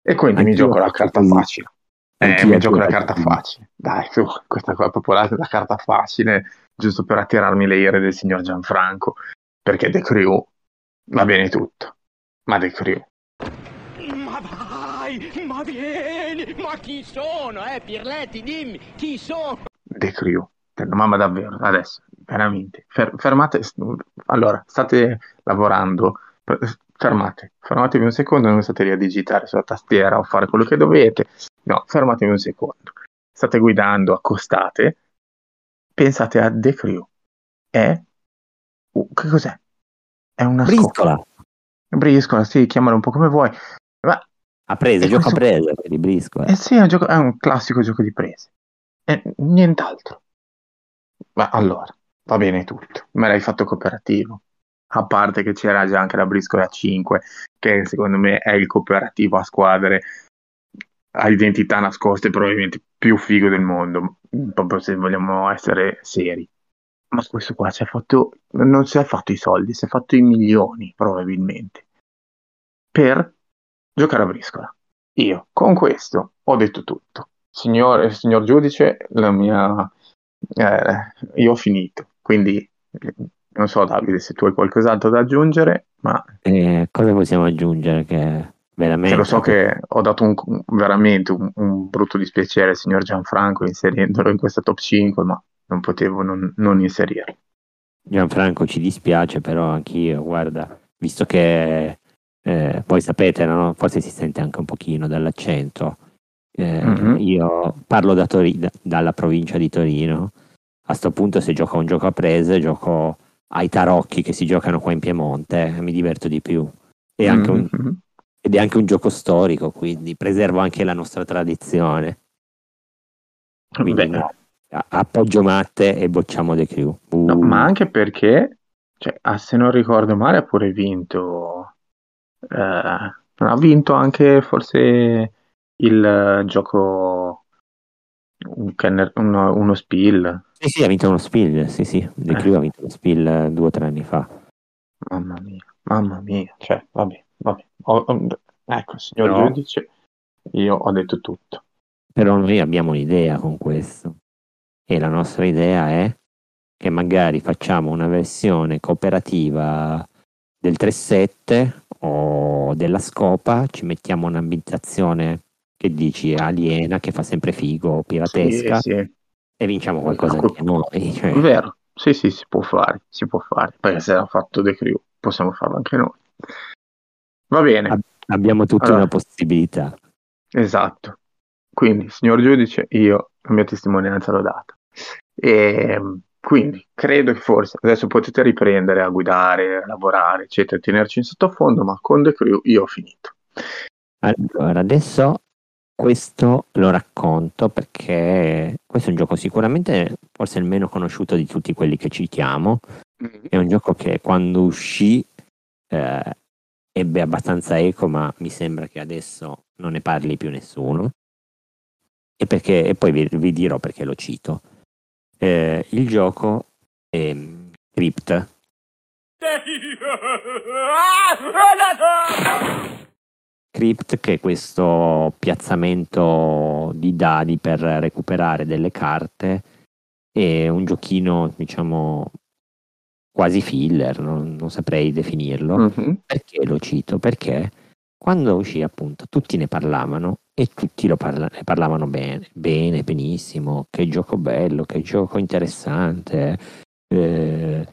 E quindi mi Anch'io gioco la carta così. facile. Eh, mi gioco la carta facile. Dai, su, questa qua è popolata da carta facile, giusto per attirarmi le ire del signor Gianfranco, perché The Crew va bene tutto. Ma The Crew, Ma vai, ma vieni, ma chi sono, eh, Pirletti, dimmi, chi sono? The Crew. Mamma davvero, adesso, veramente. Fer- fermate, allora, state lavorando, fermate, fermatevi un secondo, non state lì a digitare sulla tastiera o fare quello che dovete. No, fermatevi un secondo. State guidando, accostate, pensate a The Crew. È... uh, che cos'è? È una Briscola, scocca. Briscola, sì, chiamalo un po' come vuoi. A presa, E gioco questo- a presa di briscola. eh sì, è un, gioco- è un classico gioco di prese. E nient'altro. Ma allora, va bene tutto. Me l'hai fatto cooperativo. A parte che c'era già anche la briscola 5, che secondo me è il cooperativo a squadre ha identità nascoste probabilmente più figo del mondo, proprio se vogliamo essere seri. Ma questo qua si è fatto, non si è fatto i soldi, si è fatto i milioni probabilmente per giocare a briscola. Io con questo ho detto tutto. Signore, signor giudice, la mia, eh, io ho finito. Quindi non so, Davide, se tu hai qualcos'altro da aggiungere, ma Eh, cosa possiamo aggiungere? Che veramente... Cioè, lo so che ho dato un- veramente un, un brutto dispiacere al signor Gianfranco inserendolo in questa top 5, ma non potevo non, non inserirlo. Gianfranco ci dispiace, però anch'io, guarda, visto che eh, voi sapete, no? forse si sente anche un pochino dall'accento. eh, Mhm. Io parlo da Tori- da- dalla provincia di Torino. A sto punto, se gioco a un gioco a prese, gioco ai tarocchi che si giocano qua in Piemonte, eh, mi diverto di più. E anche un- Mhm. ed è anche un gioco storico, quindi preservo anche la nostra tradizione. Quindi no, appoggio Matte e bocciamo The Crew. no, Uh. ma anche perché, cioè, ah, se non ricordo male, ha pure vinto, ha vinto anche forse il eh, gioco, un Kenner- uno, uno Spiel. Sì, sì, ha vinto uno spill, sì, sì, The Eh. Crew ha vinto uno spill eh, due o tre anni fa. Mamma mia, mamma mia, cioè, vabbè, vabbè. Ho- ho- ecco, signor No. giudice, io ho detto tutto. Però noi abbiamo un'idea con questo e la nostra idea è che magari facciamo una versione cooperativa del 3.7 o della scopa, ci mettiamo un'ambientazione che dici aliena, che fa sempre figo, piratesca Sì, sì. e vinciamo qualcosa anche noi. cioè. Vero, sì, sì, si può fare, si può fare, perché se l'ha fatto The Crew possiamo farlo anche noi. Va bene, Ab- abbiamo tutta Allora. una possibilità. esatto. Quindi, signor giudice, io la mia testimonianza l'ho data. E quindi credo che forse adesso potete riprendere a guidare, a lavorare, eccetera, tenerci in sottofondo, ma con The Crew io ho finito. Allora, adesso questo lo racconto perché questo è un gioco sicuramente forse il meno conosciuto di tutti quelli che citiamo. È un gioco che quando uscì eh, ebbe abbastanza eco, ma mi sembra che adesso non ne parli più nessuno. E, perché, e poi vi, vi dirò perché lo cito. Eh, il gioco è Crypt. Crypt che è questo piazzamento di dadi per recuperare delle carte è un giochino diciamo quasi filler non, non saprei definirlo Mhm. perché lo cito? perché quando uscì appunto tutti ne parlavano e tutti lo parla- ne parlavano bene bene, benissimo che gioco bello, che gioco interessante eh,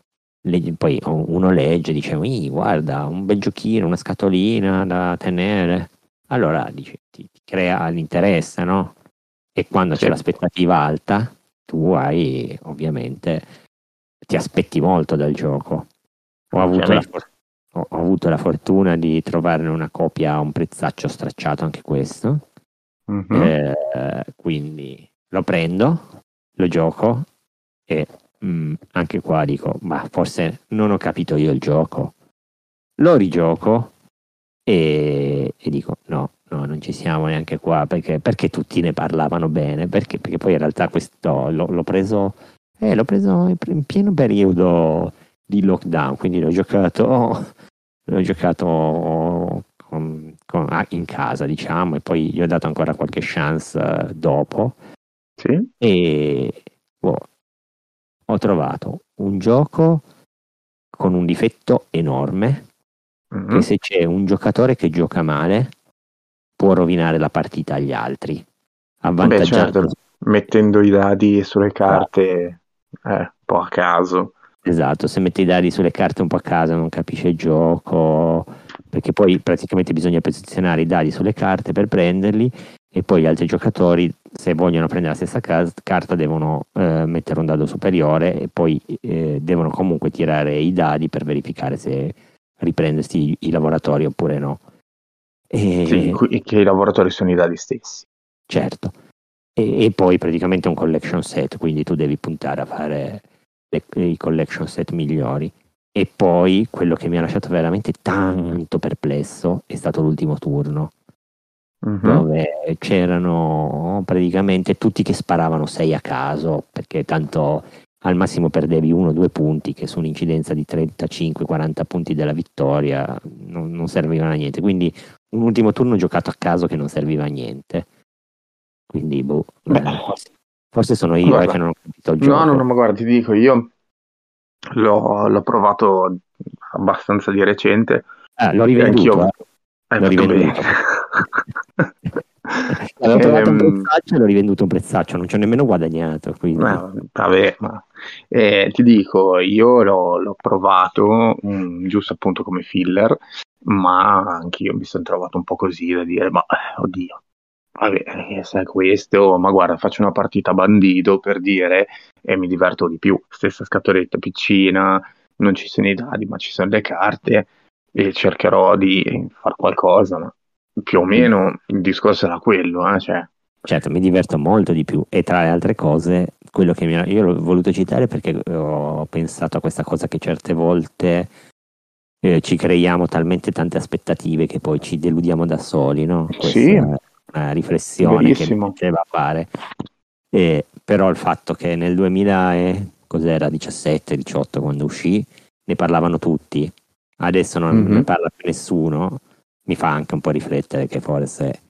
le- poi uno legge e dice "Ih, guarda un bel giochino una scatolina da tenere allora dice, ti, ti crea l'interesse no? e quando c'è l'aspettativa alta tu hai ovviamente ti aspetti molto dal gioco ho avuto, la, Ovviamente. Ho- ho avuto la fortuna di trovarne una copia a un prezzaccio stracciato anche questo Mhm. eh, quindi lo prendo, lo gioco e mm, anche qua dico, ma forse non ho capito io il gioco. Lo rigioco e, e dico, no, no, non ci siamo neanche qua perché, perché tutti ne parlavano bene, perché, perché poi in realtà questo l'ho, l'ho preso, eh, l'ho preso in pieno periodo di lockdown, quindi l'ho giocato, l'ho giocato con- con- ah, in casa, diciamo, e poi gli ho dato ancora qualche chance eh, dopo Sì? e boh, ho trovato un gioco con un difetto enorme Mhm. che se c'è un giocatore che gioca male può rovinare la partita agli altri Beh, avvantaggiando certo, mettendo i dadi sulle carte eh, un po' a caso. Esatto, se metti i dadi sulle carte un po' a caso non capisce il gioco, perché poi praticamente bisogna posizionare i dadi sulle carte per prenderli e poi gli altri giocatori, se vogliono prendere la stessa ca- carta, devono eh, mettere un dado superiore e poi eh, devono comunque tirare i dadi per verificare se riprendersi i lavoratori oppure no. E, Sì, che i lavoratori sono i dadi stessi. Certo. E, e poi praticamente un collection set, quindi tu devi puntare a fare le- i collection set migliori. E poi quello che mi ha lasciato veramente tanto perplesso è stato l'ultimo turno. Mhm. dove c'erano praticamente tutti che sparavano 6 a caso, perché tanto al massimo perdevi uno o due punti, che su un'incidenza di 35-40 punti della vittoria non, non servivano a niente. Quindi un ultimo turno giocato a caso che non serviva a niente. Quindi, boh, Beh. Forse, sono io eh, Guarda. che non ho capito il gioco. No, no, ma guarda, ti dico, io l'ho, l'ho provato abbastanza di recente. Ah, l'ho rivenduto. anch'io- eh. L'ho rivenduto. bene. Avevo trovato un Ehm, prezzaccio e l'ho rivenduto un prezzaccio, non ci ho nemmeno guadagnato. Quindi... No, vabbè, ma eh, ti dico, io l'ho, l'ho provato mm, giusto appunto come filler, ma anch'io mi sono trovato un po' così da dire, ma oddio, vabbè, eh, sai questo, ma guarda, faccio una partita bandito per dire e mi diverto di più. Stessa scatoletta piccina, non ci sono i dadi, ma ci sono le carte e cercherò di fare qualcosa, ma più o meno il discorso era quello, eh, cioè, Certo, mi diverto molto di più e tra le altre cose, quello che mi ha- io l'ho voluto citare perché ho pensato a questa cosa che certe volte eh, ci creiamo talmente tante aspettative che poi ci deludiamo da soli, no? Questa Sì. Una riflessione che mi piaceva fare. E, però il fatto che nel 2000 e, cos'era, 17-18 quando uscì, ne parlavano tutti, adesso non Mhm. ne parla più nessuno, mi fa anche un po' riflettere che forse eh,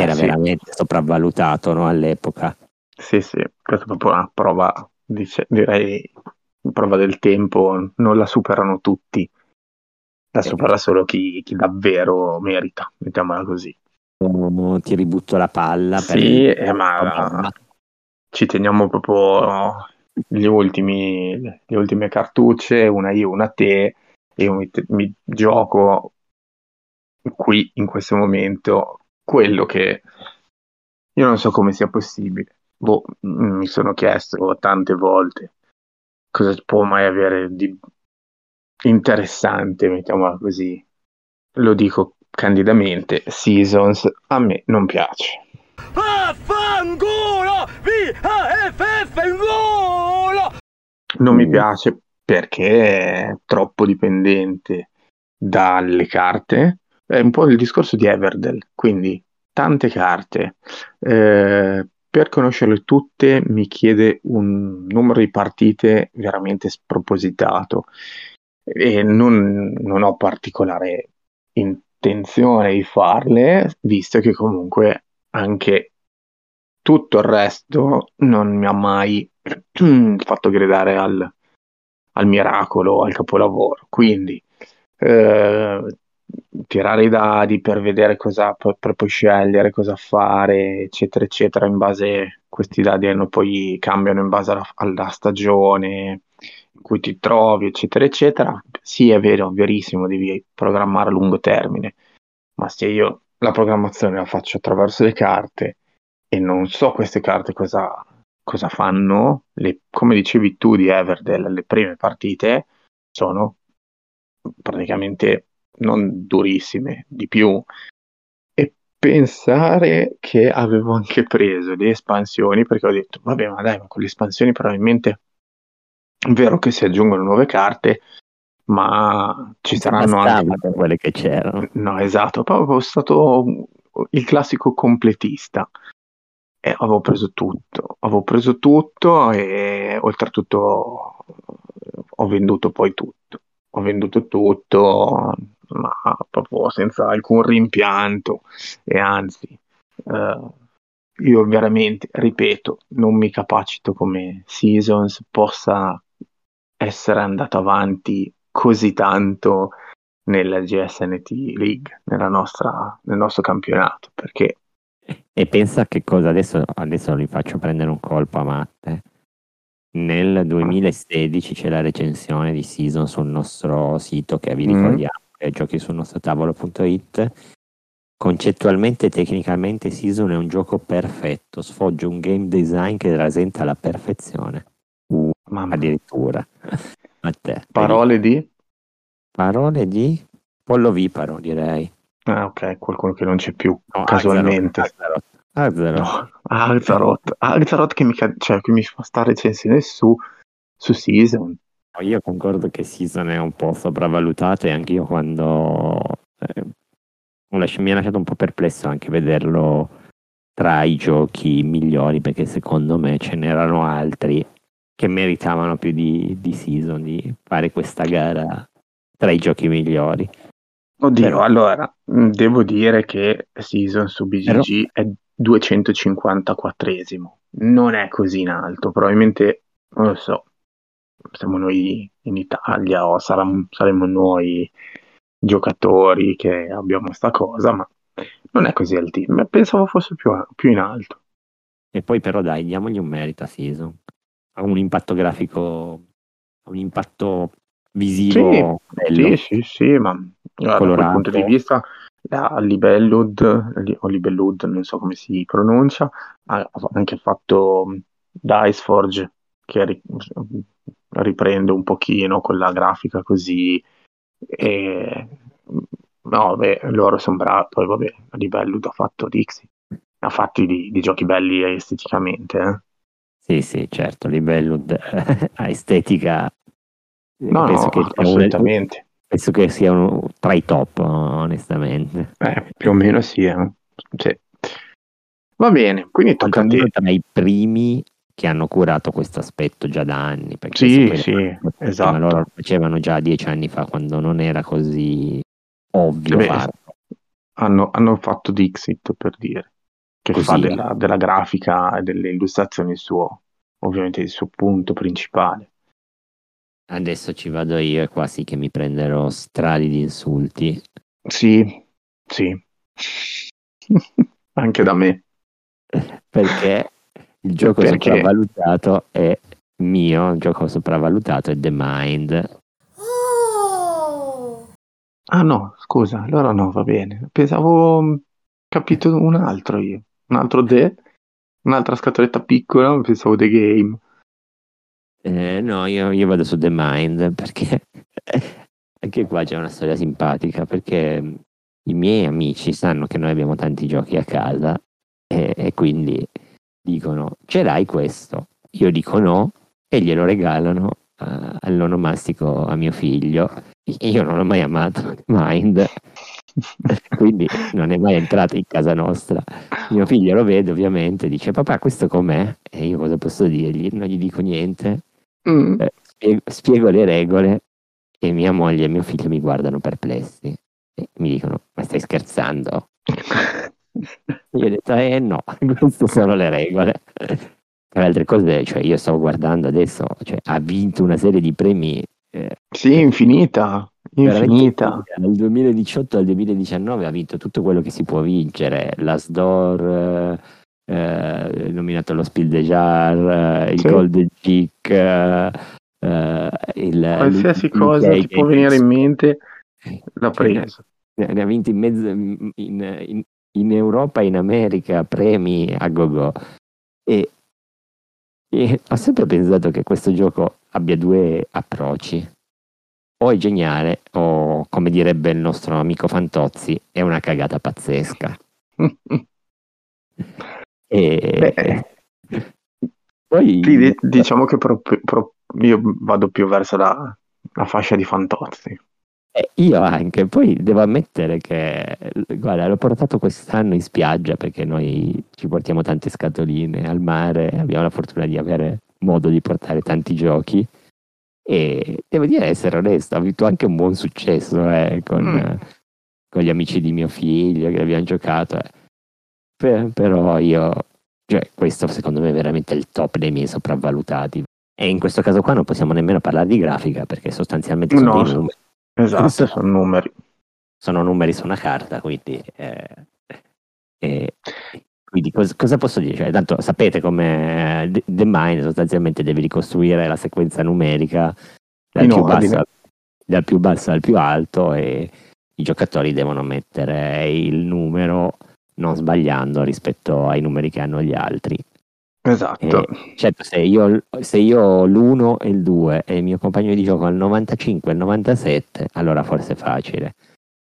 era sì. veramente sopravvalutato no, all'epoca. Sì, sì, questa è proprio una prova, dice- direi, prova del tempo, non la superano tutti, la Sì. supera solo chi, chi davvero merita, mettiamola così. Ti ributto la palla per Sì, eh, ma ci teniamo proprio gli ultimi, le ultime cartucce, una io, una te, e io mi, mi gioco qui in questo momento quello che io non so come sia possibile. Boh, mi sono chiesto tante volte cosa può mai avere di interessante, mettiamola così. Lo dico candidamente, Seasons a me non piace. Vaffanculo! V-A-F-F! Non mi piace perché è troppo dipendente dalle carte. È un po' il discorso di Everdell, quindi tante carte. Eh, per conoscerle tutte mi chiede un numero di partite veramente spropositato e non, non ho particolare intenzione di farle, visto che comunque anche tutto il resto non mi ha mai fatto gridare al, al miracolo, al capolavoro. Quindi eh, tirare i dadi per vedere cosa, per, poi scegliere cosa fare, eccetera, eccetera, in base questi dadi hanno poi cambiano in base alla, alla stagione in cui ti trovi, eccetera, eccetera. Sì, è vero, verissimo, devi programmare a lungo termine, ma se io la programmazione la faccio attraverso le carte e non so queste carte cosa, cosa fanno, le- come dicevi tu di Everdell, le prime partite sono praticamente non durissime, di più. E pensare che avevo anche preso le espansioni, perché ho detto, vabbè, ma dai, ma con le espansioni probabilmente è vero che si aggiungono nuove carte, ma ci saranno anche... Quelle che c'erano. No, esatto, proprio stato il classico completista. E avevo preso tutto, avevo preso tutto e oltretutto ho venduto poi tutto. Ho venduto tutto, ma proprio senza alcun rimpianto. E anzi, eh, io veramente, ripeto, non mi capacito come Seasons possa essere andato avanti così tanto nella GSNT League, nella nostra, nel nostro campionato, perché E pensa che cosa adesso, adesso vi faccio prendere un colpo a Matte. Nel 2016 c'è la recensione di Season sul nostro sito che vi Mm. ricordiamo, che è giochi sul nostro tavolo.it. Concettualmente e tecnicamente Season è un gioco perfetto, sfoggia un game design che rasenta la perfezione. Uh, mamma, addirittura. A te. parole di... Parole di Pollo Viparo, direi. Ah, ok, qualcuno che non c'è più, No, casualmente. Azeroth. Azeroth. No, che mi, cioè, che mi fa sta recensione su, su Season. Io concordo che Season è un po' sopravvalutato e anche io quando eh, mi ha lasciato un po' perplesso anche vederlo tra i giochi migliori perché secondo me ce n'erano altri che meritavano più di, di season di fare questa gara tra i giochi migliori. Oddio, Però- allora, mh, devo dire che Season su BGG è 254esimo. Non è così in alto, probabilmente, non lo so, siamo noi in Italia o saram- saremo noi giocatori che abbiamo sta cosa, ma non è così altissimo. Pensavo fosse più, più in alto. E poi però dai, diamogli un merito a Season. Ha un impatto grafico, un impatto visivo bello. Sì, sì, sì, ma da quel punto di vista la Libellud, li- o Libellud, non so come si pronuncia, ha anche fatto mh, Dice Forge, che ri- riprende un pochino quella grafica così, e no, vabbè, loro sono bravi, poi vabbè, Libellud ha fatto Dixie, ha fatti di, di giochi belli esteticamente, eh. Sì, sì, certo, Libellud ha estetica. No, penso, no, che assolutamente. penso che sia uno tra i top, onestamente. Eh, più o meno sì, eh. Sì. Va bene, quindi tocca a te. tra i primi che hanno curato questo aspetto già da anni. Perché Sì, sì, ma esatto. loro lo facevano già dieci anni fa quando non era così ovvio Beh. Hanno, hanno fatto Dixit per dire, che Così. fa della, della grafica e delle illustrazioni il suo, ovviamente il suo punto principale. Adesso ci vado io e qua sì che mi prenderò strali di insulti. Sì, sì. Anche da me. Perché il gioco Perché? sopravvalutato è mio, il gioco sopravvalutato è The Mind. Ah no, scusa, allora no, va bene. Pensavo mh, capito un altro io, un altro The, un'altra scatoletta piccola, pensavo The Game. Eh, no, io, io vado su The Mind perché anche qua c'è una storia simpatica perché i miei amici sanno che noi abbiamo tanti giochi a casa e, e quindi dicono ce l'hai questo? Io dico no e glielo regalano eh, all'onomastico a mio figlio. Io non l'ho mai amato The Mind, quindi non è mai entrato in casa nostra. Mio figlio lo vede ovviamente, dice papà questo com'è? E io cosa posso dirgli? Non gli dico niente, Mm. eh, spiego, spiego le regole e mia moglie e mio figlio mi guardano perplessi e mi dicono ma stai scherzando? Io ho detto eh no, queste sono le regole. Tra le altre cose, cioè io stavo guardando adesso, cioè, ha vinto una serie di premi eh, Sì, infinita, infinita. Dal 2018 al 2019 ha vinto tutto quello che si può vincere, la SDOR, eh, eh, nominato allo Spiel des Jahres, eh, il Sì. Golden Chick, eh, eh, il Qualsiasi cosa ti può venire in mente, l'ha preso. ne ne ha vinti in, mezzo, in, in- in Europa e in America premi a go-go. E, e ho sempre pensato che questo gioco abbia due approcci. O è geniale, o come direbbe il nostro amico Fantozzi, è una cagata pazzesca. E Beh. poi di- diciamo che pro- pro- io vado più verso la, la fascia di Fantozzi. Eh, io anche, poi devo ammettere che, guarda, l'ho portato quest'anno in spiaggia perché noi ci portiamo tante scatoline al mare, abbiamo la fortuna di avere modo di portare tanti giochi e devo dire, essere onesto, ha avuto anche un buon successo eh, con, Mm. con gli amici di mio figlio che abbiamo giocato, eh. Per- però io, cioè, questo secondo me è veramente il top dei miei sopravvalutati. E in questo caso qua non possiamo nemmeno parlare di grafica perché sostanzialmente sono No, dei so- numeri Esatto, sono numeri. sono numeri su una carta, quindi, eh, quindi cos- cosa posso dire? Cioè, tanto sapete come The The Mind sostanzialmente deve ricostruire la sequenza numerica dal più, basso, dal più basso al più alto e i giocatori devono mettere il numero non sbagliando rispetto ai numeri che hanno gli altri. Esatto. Certo, se io, se io ho l'1 e il 2 e il mio compagno di gioco ha il 95 e il 97, allora forse è facile.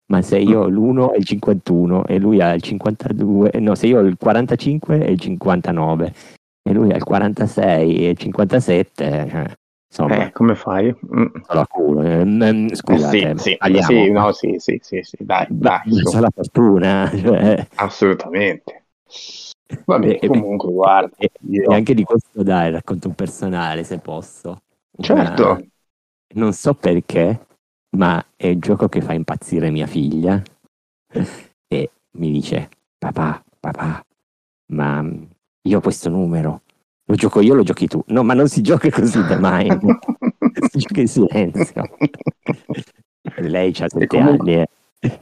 Ma se io ho l'1 e il 51 e lui ha il 52, no, se io ho il 45 e il 59 e lui ha il 46 e il 57, eh, Insomma, Eh, come fai? Mm. solo culo. Eh, mm, Eh, Scusate, sì, sì, tagliamo. sì, no, sì, sì, sì, sì, dai, dai, Solo la fortuna. cioè, assolutamente. Vabbè, E- comunque, guarda, e, io- e anche di questo dai, racconto un personale se posso. certo, Una- non so perché, ma è il gioco che fa impazzire mia figlia. E mi dice: Papà, papà, ma io ho questo numero. Lo gioco io, lo giochi tu. No, ma non si gioca così da mai. si gioca in silenzio. Lei ha sette comunque- anni. eh.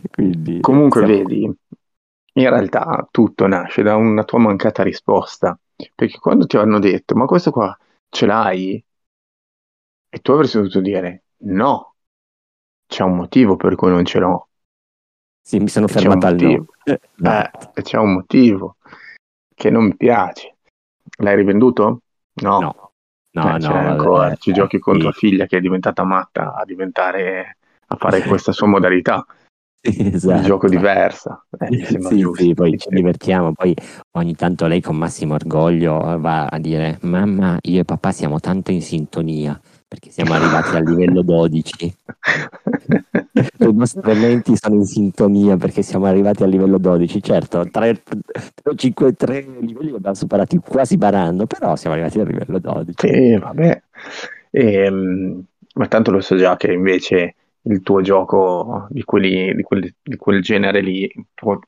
Quindi, Comunque, siamo- vedi, in realtà tutto nasce da una tua mancata risposta. Perché quando ti hanno detto, ma questo qua ce l'hai? E tu avresti dovuto dire, no, c'è un motivo per cui non ce l'ho. Sì, mi sono fermato al no. Eh, no. Eh, c'è un motivo che non mi piace. L'hai rivenduto? No. No, no, Eh, no, l'hai vabbè, ancora. Ci eh, giochi con tua figlia che è diventata matta a diventare a fare questa sua modalità. Esatto. Un gioco diversa. Eh, sì, sì, poi ci divertiamo, poi ogni tanto lei con massimo orgoglio va a dire mamma, io e papà siamo tanto in sintonia perché siamo arrivati al livello 12. I nostri menti sono in sintonia perché siamo arrivati al livello 12. Certo, 3, 5, 3 livelli li abbiamo superati quasi barando, però siamo arrivati al livello 12. Sì, vabbè. Ehm, ma tanto lo so già che invece il tuo gioco di, quelli, di, quel, di quel genere lì, tuo-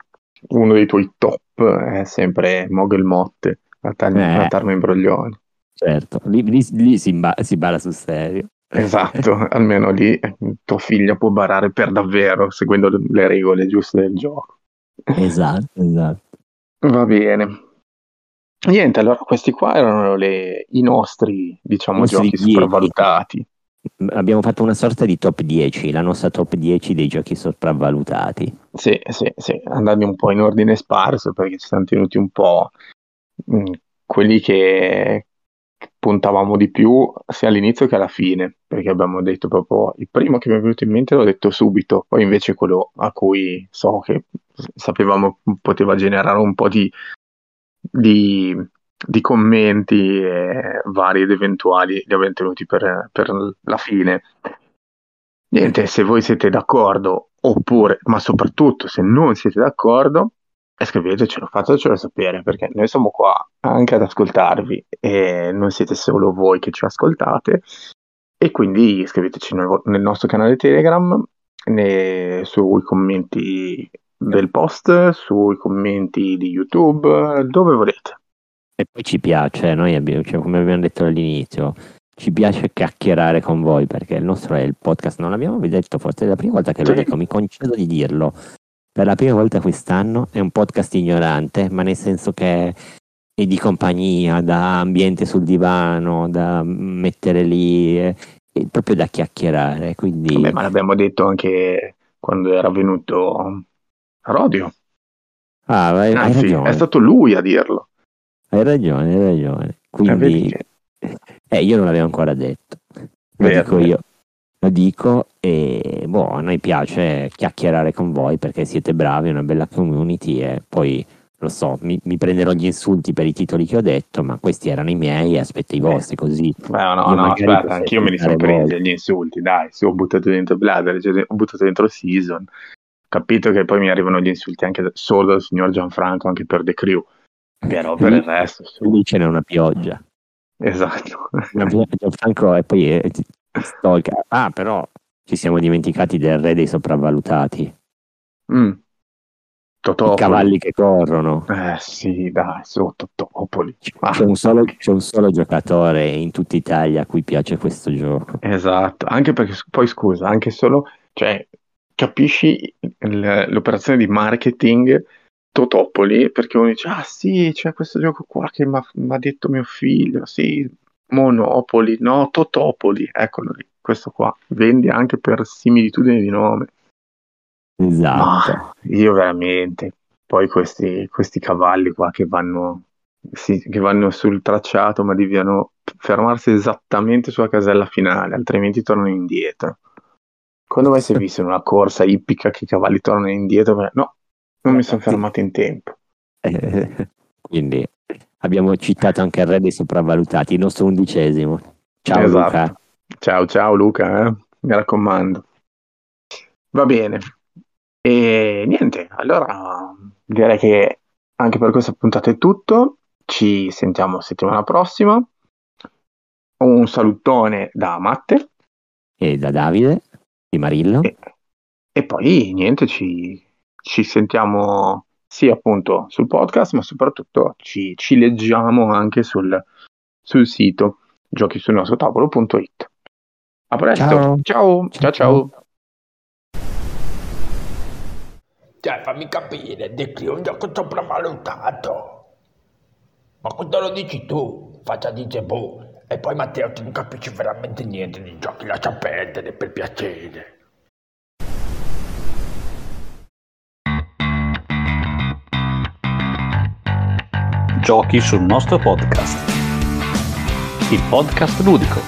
uno dei tuoi top è sempre Mogel Motte, la, tag- Eh. la Tarma Imbroglioni. Certo, lì, lì- lì si, ba- si balla sul serio. Esatto, almeno lì tua figlia può barare per davvero, seguendo le- le regole giuste del gioco. Esatto, esatto. Va bene. Niente, allora questi qua erano le- i nostri, diciamo, nostri giochi dieci. sopravvalutati. Abbiamo fatto una sorta di top 10, la nostra top 10 dei giochi sopravvalutati. Sì, sì, sì, andando un po' in ordine sparso perché ci siamo tenuti un po' mh, quelli che puntavamo di più sia all'inizio che alla fine, perché abbiamo detto proprio il primo che mi è venuto in mente l'ho detto subito, poi invece quello a cui so che sapevamo poteva generare un po' di, di, di commenti vari ed eventuali li abbiamo tenuti per, per la fine. Niente, se voi siete d'accordo oppure, ma soprattutto se non siete d'accordo, eh, scrivetecelo, fatecelo sapere perché noi siamo qua anche ad ascoltarvi e non siete solo voi che ci ascoltate e quindi scriveteci nel, nel nostro canale Telegram, ne- sui commenti del post, sui commenti di YouTube, dove volete. E poi ci piace, noi abbiamo, cioè, come abbiamo detto all'inizio, ci piace chiacchierare con voi perché il nostro è il podcast, non l'abbiamo detto, forse è la prima volta che lo Sì. dico, mi concedo di dirlo. Per la prima volta quest'anno è un podcast ignorante, ma nel senso che è di compagnia, da ambiente sul divano, da mettere lì, è, è proprio da chiacchierare. Quindi Vabbè, ma l'abbiamo detto anche quando era venuto Rodio. Ah, hai, hai Anzi, ragione, è stato lui a dirlo. hai ragione, hai ragione. Eh, Quindi Eh, io non l'avevo ancora detto. Lo Vero, dico io. Lo dico e boh, a noi piace chiacchierare con voi perché siete bravi, è una bella community e poi lo so, mi, mi prenderò gli insulti per i titoli che ho detto, ma questi erano i miei e aspetta i vostri così. No, no, magari aspetta, anch'io me li sono presi gli insulti, dai, se ho buttato dentro Bladder, cioè, ho buttato dentro Season, capito che poi mi arrivano gli insulti anche da- solo dal signor Gianfranco, anche per The Crew, però per il resto, su. Lì ce n'è una pioggia. esatto. Una pioggia Franco e poi è, stalker. Ah, però ci siamo dimenticati del re dei sopravvalutati. Mm. I cavalli che corrono. Eh sì, dai, su, Totopoli. Ah, C'è un, solo, c'è un solo giocatore in tutta Italia a cui piace questo gioco. Esatto, anche perché poi scusa, anche solo, cioè, capisci l'operazione di marketing Totopoli, perché uno dice, ah sì, c'è questo gioco qua che mi ha detto mio figlio, sì, Monopoli, no, Totopoli, eccolo lì, questo qua, vendi anche per similitudine di nome. Esatto. Ma io veramente, poi questi, questi cavalli qua che vanno, sì, che vanno sul tracciato, ma devono fermarsi esattamente sulla casella finale, altrimenti tornano indietro. Quando mai si è visto in una corsa ippica che i cavalli tornano indietro? No, non mi sono fermato in tempo. Quindi abbiamo citato anche il re dei sopravvalutati, il nostro undicesimo. Ciao Esatto. Luca. Ciao, ciao Luca, eh? mi raccomando. Va bene. E niente, allora direi che anche per questa puntata è tutto. Ci sentiamo settimana prossima. Un salutone da Matte. E da Davide di Marillo. E, e poi niente, ci, ci sentiamo sì appunto sul podcast, ma soprattutto ci, ci leggiamo anche sul, sul sito giochi sul nostro tavolo.it. A presto, ciao ciao ciao. ciao. Cioè, fammi capire, De è un gioco sopravvalutato. Ma quando lo dici tu, faccia dice boh. E poi Matteo, tu non capisci veramente niente di giochi, lascia perdere per piacere. Giochi sul nostro podcast. Il podcast ludico.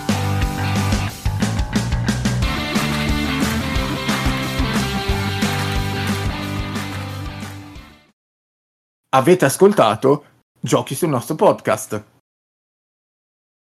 Avete ascoltato Giochi sul nostro podcast.